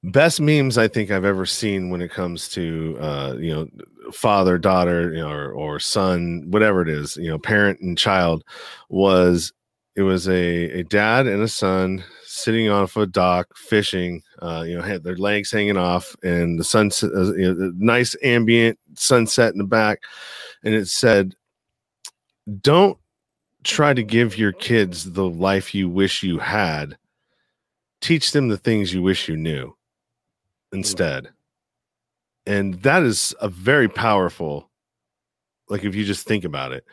best memes I think I've ever seen when it comes to uh, you know father daughter you know, or or son whatever it is you know parent and child was it was a, a dad and a son sitting off a dock fishing. Uh, you know, had their legs hanging off, and the sunset, uh, you know, nice ambient sunset in the back, and it said, "Don't try to give your kids the life you wish you had. Teach them the things you wish you knew instead." And that is a very powerful like if you just think about it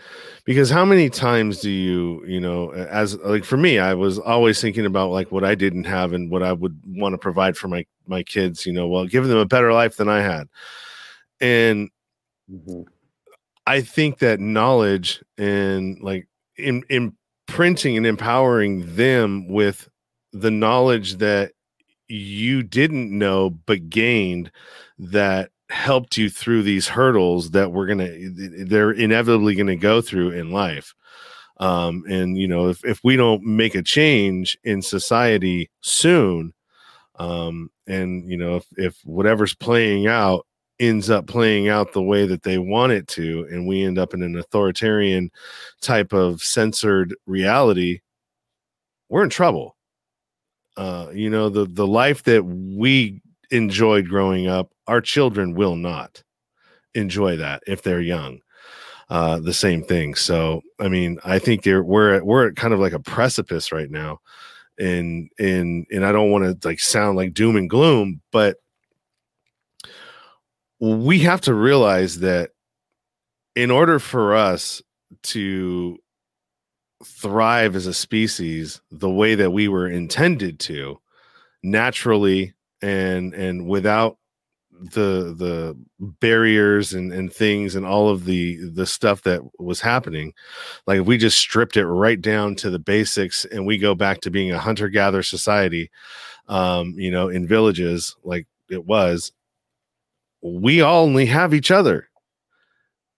because how many times do you you know as like for me i was always thinking about like what i didn't have and what i would want to provide for my my kids you know well giving them a better life than i had and mm-hmm. i think that knowledge and like in imprinting and empowering them with the knowledge that you didn't know but gained that helped you through these hurdles that we're gonna they're inevitably gonna go through in life. Um and you know if, if we don't make a change in society soon um and you know if, if whatever's playing out ends up playing out the way that they want it to and we end up in an authoritarian type of censored reality we're in trouble. Uh you know the the life that we enjoyed growing up, our children will not enjoy that if they're young. Uh, the same thing. So, I mean, I think we're at, we're at kind of like a precipice right now, and and and I don't want to like sound like doom and gloom, but we have to realize that in order for us to thrive as a species the way that we were intended to naturally and and without the the barriers and and things and all of the the stuff that was happening like if we just stripped it right down to the basics and we go back to being a hunter gatherer society um you know in villages like it was we all only have each other.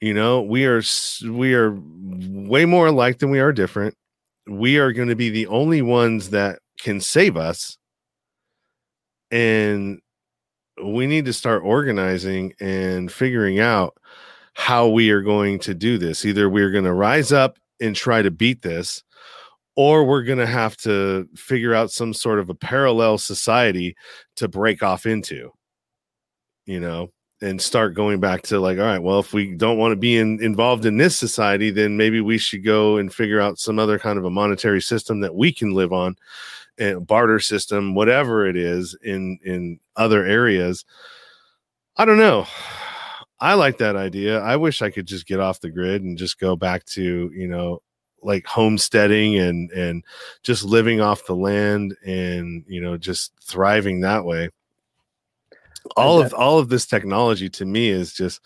You know we are we are way more alike than we are different. We are going to be the only ones that can save us and we need to start organizing and figuring out how we are going to do this. Either we're going to rise up and try to beat this, or we're going to have to figure out some sort of a parallel society to break off into, you know, and start going back to like, all right, well, if we don't want to be in, involved in this society, then maybe we should go and figure out some other kind of a monetary system that we can live on barter system, whatever it is in in other areas. I don't know. I like that idea. I wish I could just get off the grid and just go back to, you know, like homesteading and and just living off the land and, you know, just thriving that way. All of all of this technology to me is just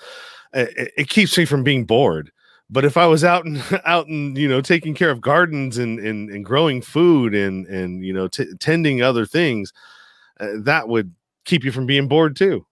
it, it keeps me from being bored but if I was out and out and you know taking care of gardens and and, and growing food and and you know t- tending other things, uh, that would keep you from being bored too.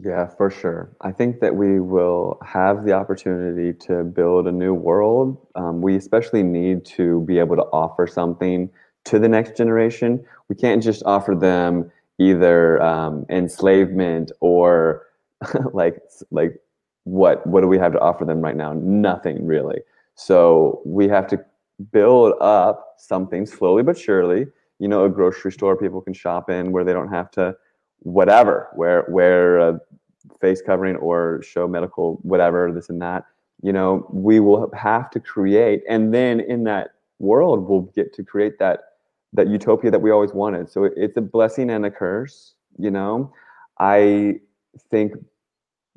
Yeah, for sure. I think that we will have the opportunity to build a new world. Um, we especially need to be able to offer something to the next generation. We can't just offer them either um, enslavement or like like what what do we have to offer them right now? Nothing really. So we have to build up something slowly but surely. You know, a grocery store people can shop in where they don't have to whatever, wear wear a face covering or show medical whatever this and that. You know, we will have to create, and then in that world, we'll get to create that that utopia that we always wanted. So it's a blessing and a curse. You know, I think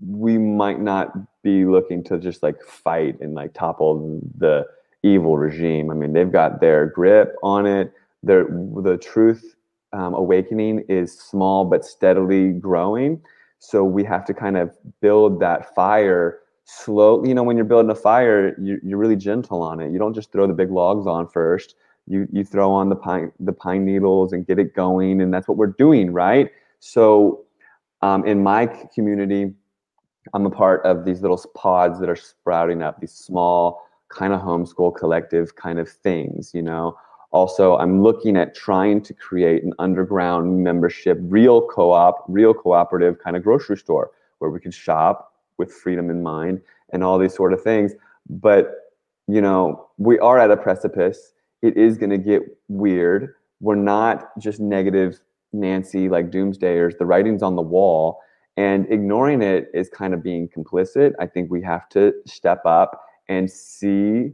we might not be looking to just like fight and like topple the evil regime. I mean, they've got their grip on it. Their the truth um, awakening is small but steadily growing. So we have to kind of build that fire slowly. You know, when you're building a fire, you, you're really gentle on it. You don't just throw the big logs on first. You you throw on the pine the pine needles and get it going, and that's what we're doing, right? So, um, in my community, I'm a part of these little pods that are sprouting up. These small kind of homeschool collective kind of things, you know? Also i'm looking at trying to create an underground membership real co-op real cooperative kind of grocery store where we could shop with freedom in mind and all these sort of things. But you know we are at a precipice. It is going to get weird. We're not just negative nancy like doomsdayers. The writing's on the wall and ignoring it is kind of being complicit i think we have to step up and see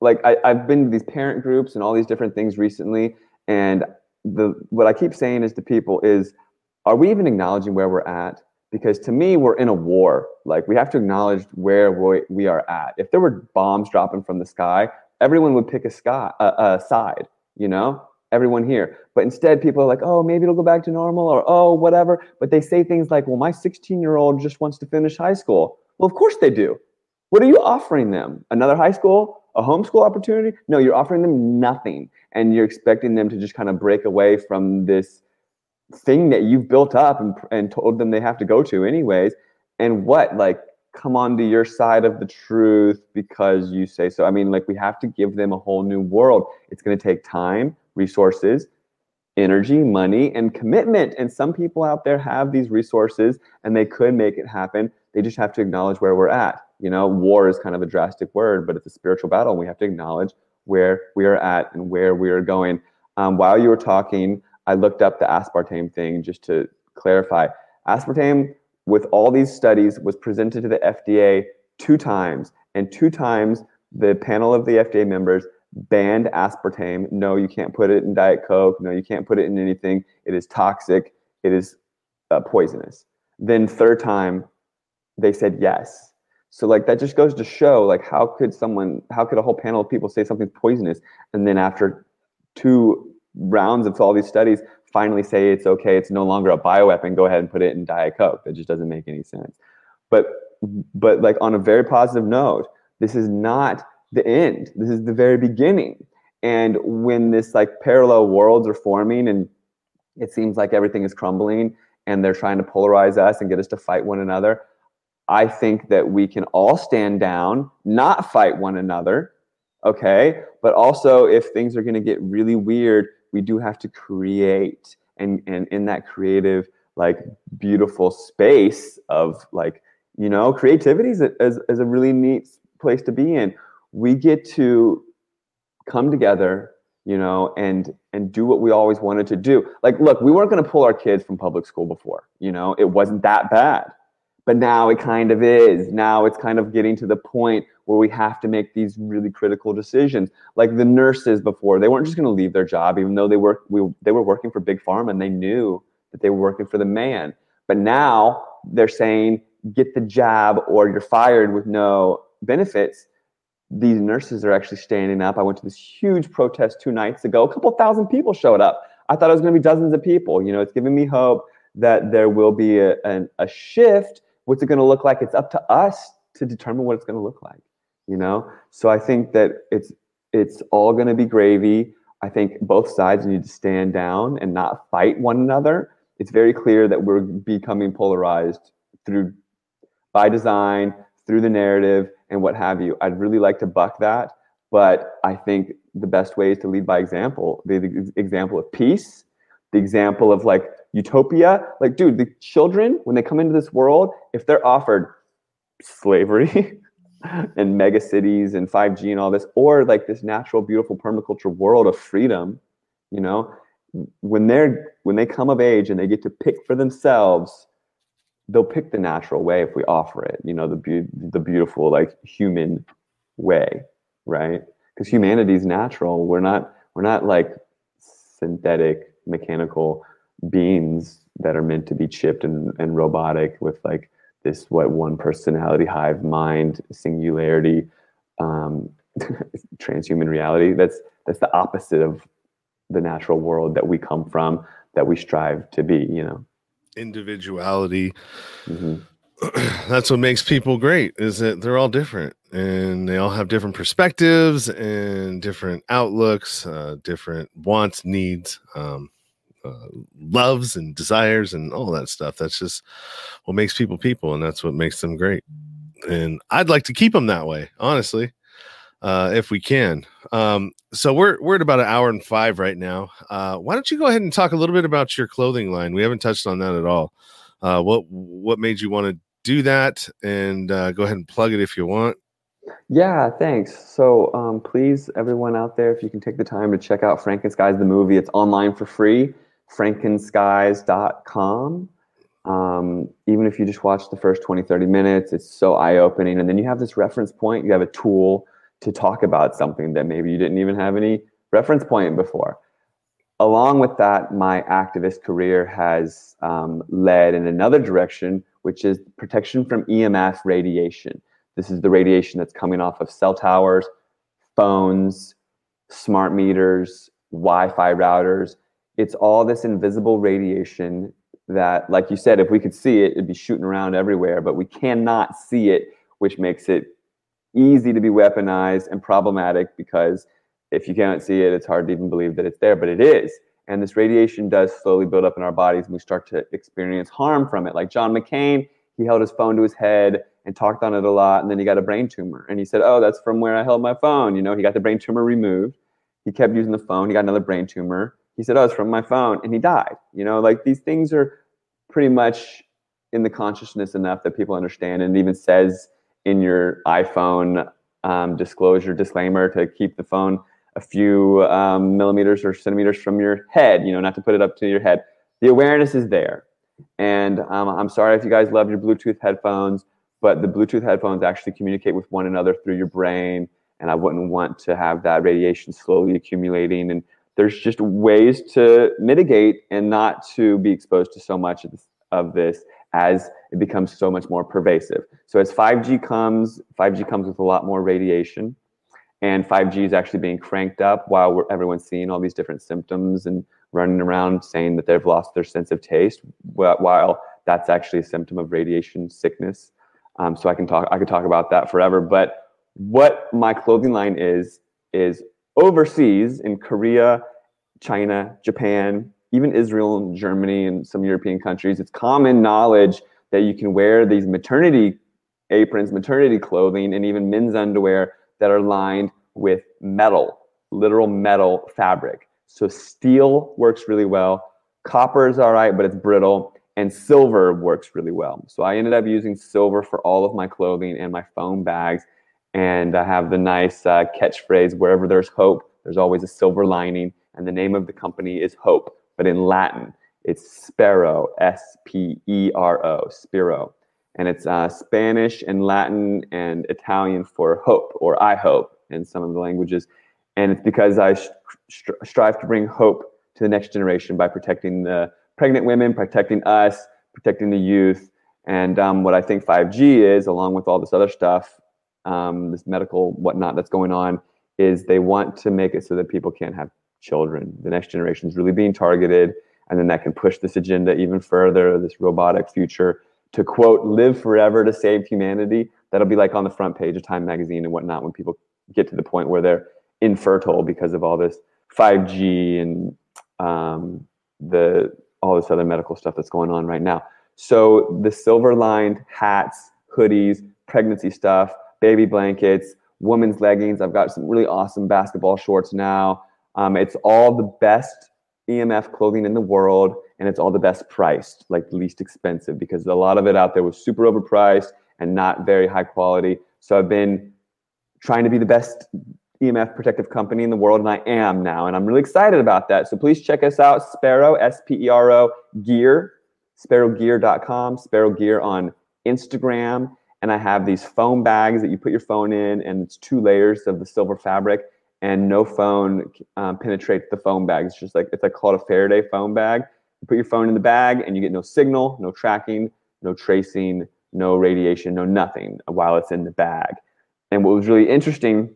like I, I've been to these parent groups and all these different things recently, and the what I keep saying is to people is, are we even acknowledging where we're at? Because to me, we're in a war. Like we have to acknowledge where we, we are at. If there were bombs dropping from the sky, everyone would pick a sky a, a side. You know, everyone here. But instead, people are like, oh, maybe it'll go back to normal, or oh, whatever. But they say things like, well, my 16 year old just wants to finish high school. Well, of course they do. What are you offering them? Another high school? a homeschool opportunity no you're offering them nothing and you're expecting them to just kind of break away from this thing that you've built up and, and told them they have to go to anyways and what like come on to your side of the truth because you say so i mean like we have to give them a whole new world it's going to take time resources energy money and commitment and some people out there have these resources and they could make it happen they just have to acknowledge where we're at you know, war is kind of a drastic word, but it's a spiritual battle. And we have to acknowledge where we are at and where we are going. Um, while you were talking, I looked up the aspartame thing just to clarify. Aspartame, with all these studies, was presented to the FDA two times, and two times the panel of the FDA members banned aspartame. No, you can't put it in Diet Coke. No, you can't put it in anything. It is toxic. It is uh, poisonous. Then third time, they said yes. So like that just goes to show like how could someone how could a whole panel of people say something's poisonous and then after two rounds of all these studies finally say it's okay it's no longer a bioweapon go ahead and put it in diet coke that just doesn't make any sense but but like on a very positive note this is not the end this is the very beginning and when this like parallel worlds are forming and it seems like everything is crumbling and they're trying to polarize us and get us to fight one another I think that we can all stand down, not fight one another, okay? But also, if things are going to get really weird, we do have to create. And, and in that creative, like, beautiful space of, like, you know, creativity is a, is, is a really neat place to be in. We get to come together you know and and do what we always wanted to do like look we weren't going to pull our kids from public school before you know it wasn't that bad but now it kind of is. Now it's kind of getting to the point where we have to make these really critical decisions. Like the nurses before, they weren't just going to leave their job, even though they were we, they were working for big pharma and they knew that they were working for the man. But now they're saying get the job or you're fired with no benefits. These nurses are actually standing up. I went to this huge protest two nights ago. A couple thousand people showed up. I thought it was going to be dozens of people. You know, it's giving me hope that there will be a, a, a shift what's it going to look like it's up to us to determine what it's going to look like you know so i think that it's it's all going to be gravy i think both sides need to stand down and not fight one another it's very clear that we're becoming polarized through by design through the narrative and what have you i'd really like to buck that but i think the best way is to lead by example the example of peace the example of like utopia. Like, dude, the children, when they come into this world, if they're offered slavery and mega cities and 5G and all this, or like this natural, beautiful permaculture world of freedom, you know, when they're when they come of age and they get to pick for themselves they'll pick the natural way if we offer it you know the be- the beautiful like human way right? Because humanity is natural. We're not we're not like synthetic mechanical beings that are meant to be chipped and, and robotic with like this what one personality hive mind singularity um, transhuman reality. That's that's the opposite of the natural world that we come from that we strive to be you know individuality. Mm-hmm. that's what makes people great is that they're all different and they all have different perspectives and different outlooks uh, different wants needs um, uh, loves and desires and all that stuff. That's just what makes people people and that's what makes them great. And i'd like to keep them that way honestly uh, if we can. Um, so we're we're at about an hour and five right now. Uh, why don't you go ahead and talk a little bit about your clothing line? We haven't touched on that at all. Uh, what what made you want to do that? And uh, go ahead and plug it if you want. Yeah, thanks. So um, please, everyone out there, if you can take the time to check out Frankenskies the movie, it's online for free. Frankenskies.com. Um, even if you just watch the first 20, 30 minutes, it's so eye opening. And then you have this reference point, you have a tool to talk about something that maybe you didn't even have any reference point before. Along with that, my activist career has um, led in another direction, which is protection from EMF radiation. This is the radiation that's coming off of cell towers, phones, smart meters, Wi Fi routers. It's all this invisible radiation that, like you said, if we could see it, it'd be shooting around everywhere, but we cannot see it, which makes it easy to be weaponized and problematic because if you can't see it, it's hard to even believe that it's there, but it is. And this radiation does slowly build up in our bodies and we start to experience harm from it. Like John McCain, he held his phone to his head and talked on it a lot, and then he got a brain tumor. And he said, Oh, that's from where I held my phone. You know, he got the brain tumor removed. He kept using the phone. He got another brain tumor. He said, Oh, it's from my phone. And he died. You know, like these things are pretty much in the consciousness enough that people understand. And it even says in your iPhone um, disclosure disclaimer to keep the phone a few um, millimeters or centimeters from your head, you know, not to put it up to your head. The awareness is there. And um, I'm sorry if you guys love your Bluetooth headphones, but the Bluetooth headphones actually communicate with one another through your brain. And I wouldn't want to have that radiation slowly accumulating. And there's just ways to mitigate and not to be exposed to so much of this, of this as it becomes so much more pervasive. So as 5G comes, 5G comes with a lot more radiation, and 5G is actually being cranked up while everyone's seeing all these different symptoms and running around saying that they've lost their sense of taste, while that's actually a symptom of radiation sickness. Um, so I can talk, I could talk about that forever. But what my clothing line is is overseas in Korea, China, Japan, even Israel and Germany and some European countries, it's common knowledge that you can wear these maternity aprons, maternity clothing, and even men's underwear that are lined with metal, literal metal fabric. So steel works really well. Copper is all right, but it's brittle. And silver works really well. So I ended up using silver for all of my clothing and my phone bags. And I have the nice uh, catchphrase wherever there's hope, there's always a silver lining. And the name of the company is Hope but in Latin, it's Spero, S P E R O, Spiro. And it's uh, Spanish and Latin and Italian for hope or I hope in some of the languages. And it's because I strive to bring hope to the next generation by protecting the pregnant women, protecting us, protecting the youth. And um, what I think 5G is, along with all this other stuff, um, this medical whatnot that's going on, is they want to make it so that people can't have children. The next generation is really being targeted, and then that can push this agenda even further, this robotic future to quote, live forever to save humanity. That'll be like on the front page of Time magazine and whatnot when people get to the point where they're infertile because of all this 5G and um, the all this other medical stuff that's going on right now. So the silver lined hats, hoodies, pregnancy stuff, baby blankets, women's leggings. I've got some really awesome basketball shorts now. Um, it's all the best EMF clothing in the world, and it's all the best priced, like least expensive, because a lot of it out there was super overpriced and not very high quality. So I've been trying to be the best EMF protective company in the world, and I am now, and I'm really excited about that. So please check us out, Spero S P E R O, gear, SperoGear.com, Spero Gear on Instagram. And I have these foam bags that you put your phone in, and it's two layers of the silver fabric, and no phone um, penetrates the foam bag. It's just like, it's like called a Faraday foam bag. You put your phone in the bag, and you get no signal, no tracking, no tracing, no radiation, no nothing while it's in the bag. And what was really interesting,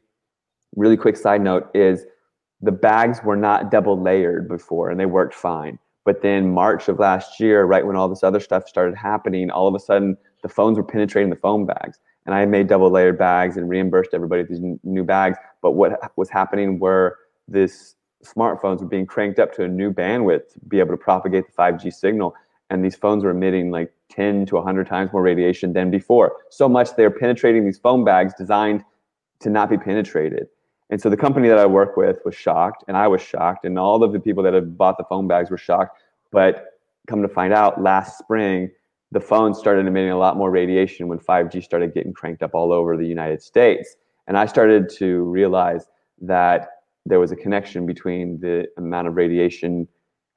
really quick side note, is the bags were not double layered before and they worked fine. But then March of last year, right when all this other stuff started happening, all of a sudden the phones were penetrating the phone bags. And I made double layered bags and reimbursed everybody with these new bags. But what was happening were this smartphones were being cranked up to a new bandwidth to be able to propagate the 5G signal. And these phones were emitting like 10 to 100 times more radiation than before. So much they're penetrating these phone bags designed to not be penetrated. And so the company that I work with was shocked, and I was shocked, and all of the people that had bought the phone bags were shocked. But come to find out, last spring, the phones started emitting a lot more radiation when 5G started getting cranked up all over the United States. And I started to realize that there was a connection between the amount of radiation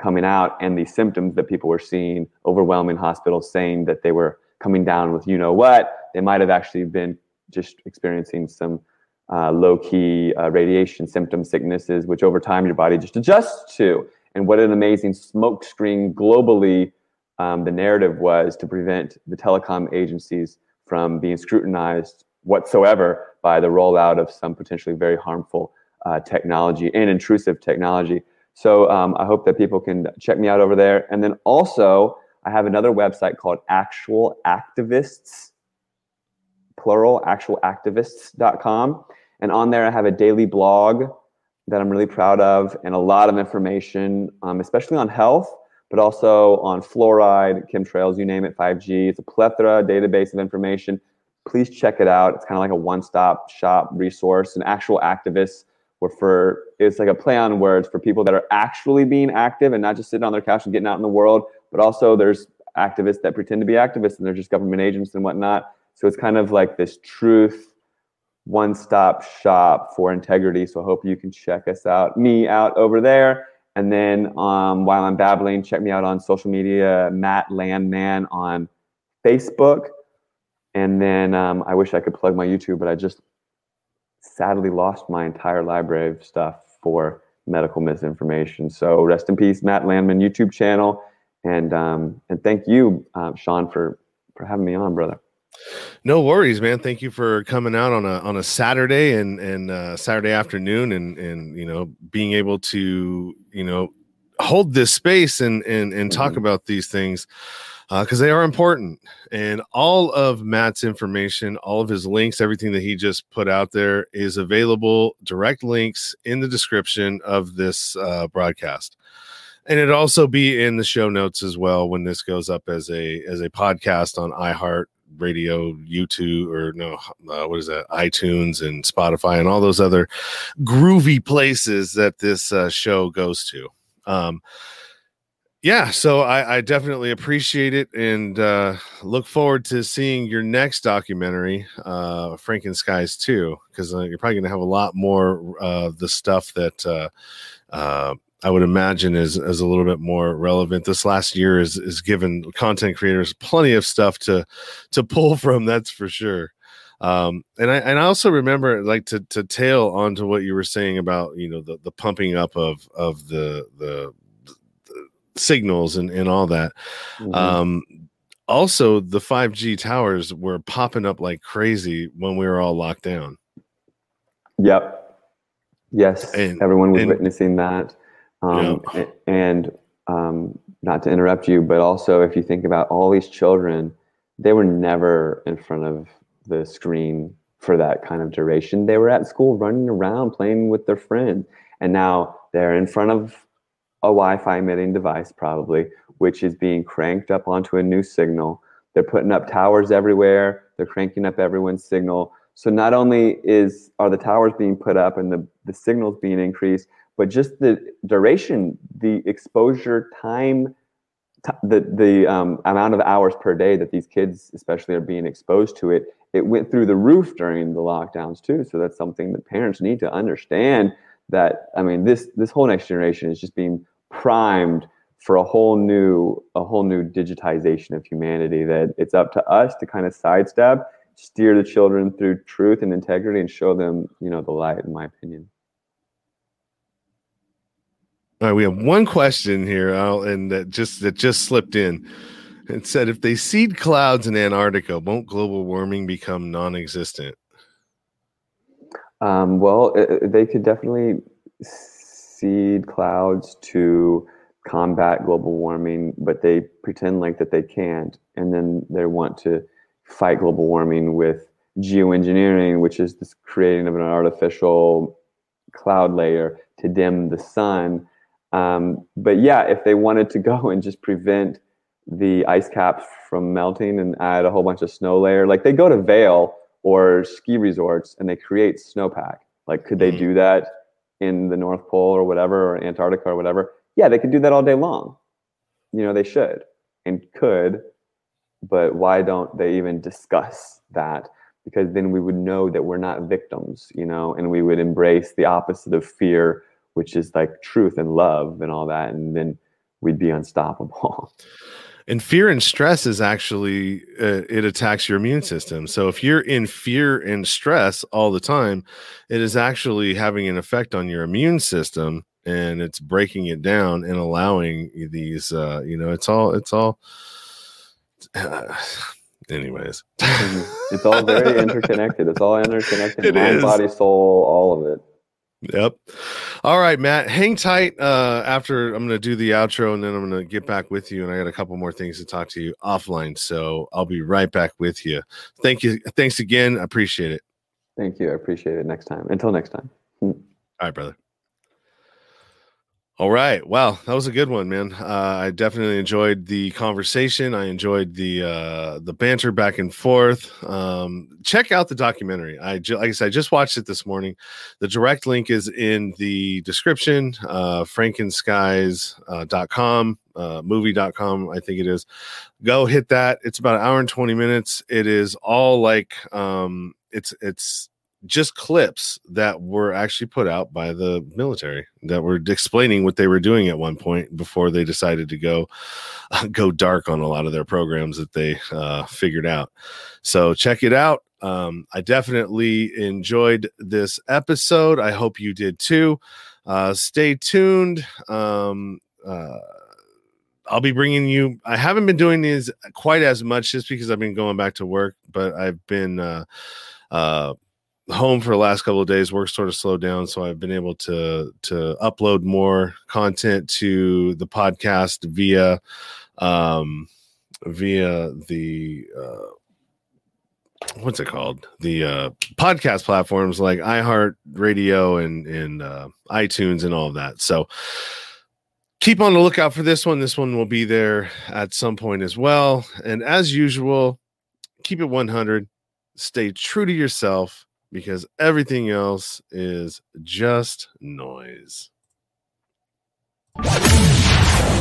coming out and the symptoms that people were seeing, overwhelming hospitals saying that they were coming down with you know what. They might have actually been just experiencing some uh, low key uh, radiation symptom sicknesses, which over time your body just adjusts to. And what an amazing smokescreen globally um, the narrative was to prevent the telecom agencies from being scrutinized whatsoever by the rollout of some potentially very harmful uh, technology and intrusive technology. So um, I hope that people can check me out over there. And then also, I have another website called Actual Activists, plural, actualactivists.com. And on there, I have a daily blog that I'm really proud of and a lot of information, um, especially on health, but also on fluoride, chemtrails, you name it, 5G. It's a plethora database of information. Please check it out. It's kind of like a one stop shop resource. And actual activists were for, it's like a play on words for people that are actually being active and not just sitting on their couch and getting out in the world, but also there's activists that pretend to be activists and they're just government agents and whatnot. So it's kind of like this truth one stop shop for integrity. So I hope you can check us out, me out over there. And then um, while I'm babbling, check me out on social media, Matt Landman on Facebook. And then um, I wish I could plug my YouTube, but I just sadly lost my entire library of stuff for medical misinformation. So rest in peace, Matt Landman YouTube channel. And um, and thank you, uh, Sean, for for having me on, brother. No worries, man. Thank you for coming out on a on a Saturday and and uh, Saturday afternoon, and and you know being able to you know hold this space and and and talk mm-hmm. about these things because uh, they are important. And all of Matt's information, all of his links, everything that he just put out there is available. Direct links in the description of this uh, broadcast and it also be in the show notes as well when this goes up as a as a podcast on iHeart radio, YouTube, or no, uh, what is that? iTunes and Spotify and all those other groovy places that this uh, show goes to. Um, yeah, so I, I, definitely appreciate it and uh, look forward to seeing your next documentary, uh, Frankenskies 2, because uh, you're probably going to have a lot more of the stuff that uh, uh, I would imagine is is a little bit more relevant. This last year is is given content creators plenty of stuff to to pull from. That's for sure. Um, and I and I also remember like to to tail onto what you were saying about you know the the pumping up of of the the, the signals and and all that. Mm-hmm. Um, also, the five G towers were popping up like crazy when we were all locked down. Yep. Yes, and, everyone was and, witnessing that. Um, yeah. And um, not to interrupt you, but also if you think about all these children, they were never in front of the screen for that kind of duration. They were at school running around playing with their friends. And now they're in front of a Wi Fi emitting device, probably, which is being cranked up onto a new signal. They're putting up towers everywhere, they're cranking up everyone's signal. So not only is are the towers being put up and the, the signals being increased, but just the duration, the exposure time, the the um, amount of hours per day that these kids, especially, are being exposed to it it went through the roof during the lockdowns too. So that's something that parents need to understand. That I mean, this this whole next generation is just being primed for a whole new a whole new digitization of humanity. That it's up to us to kind of sidestep, steer the children through truth and integrity, and show them, you know, the light. In my opinion. All right, we have one question here, and that just that just slipped in. It said, "If they seed clouds in Antarctica, won't global warming become non-existent?" Um, well, they could definitely seed clouds to combat global warming, but they pretend like that they can't, and then they want to fight global warming with geoengineering, which is this creating of an artificial cloud layer to dim the sun um, but yeah, if they wanted to go and just prevent the ice caps from melting and add a whole bunch of snow layer, like they go to Vail or ski resorts and they create snowpack. Like, could they mm-hmm. do that in the North Pole or whatever, or Antarctica or whatever? Yeah, they could do that all day long. You know, they should and could, but why don't they even discuss that? Because then we would know that we're not victims, you know, and we would embrace the opposite of fear which is like truth and love and all that and then we'd be unstoppable. And fear and stress is actually uh, it attacks your immune system. So if you're in fear and stress all the time it is actually having an effect on your immune system and it's breaking it down and allowing these uh you know it's all it's all uh, anyways it's all very interconnected. It's all interconnected it mind is. body soul all of it Yep. All right, Matt, hang tight. Uh, after I'm going to do the outro and then I'm going to get back with you. And I got a couple more things to talk to you offline. So I'll be right back with you. Thank you. Thanks again. I appreciate it. Thank you. I appreciate it. Next time. Until next time. All right, brother. All right. Wow, that was a good one, man. Uh, I definitely enjoyed the conversation. I enjoyed the uh, the banter back and forth. Um, check out the documentary. I ju- like I said, I just watched it this morning. The direct link is in the description. Uh, Frankenskies.com, uh, uh, movie.com, I think it is. Go hit that. It's about an hour and twenty minutes. It is all like um, it's it's just clips that were actually put out by the military that were explaining what they were doing at one point before they decided to go uh, go dark on a lot of their programs that they uh, figured out. So check it out. Um, I definitely enjoyed this episode. I hope you did too. Uh, stay tuned. Um, uh, I'll be bringing you. I haven't been doing these quite as much just because I've been going back to work, but I've been uh, uh, home for the last couple of days work sort of slowed down so i've been able to to upload more content to the podcast via um via the uh what's it called? The uh podcast platforms like iheart radio and and uh itunes and all of that. So keep on the lookout for this one. This one will be there at some point as well. And as usual keep it 100 stay true to yourself because everything else is just noise.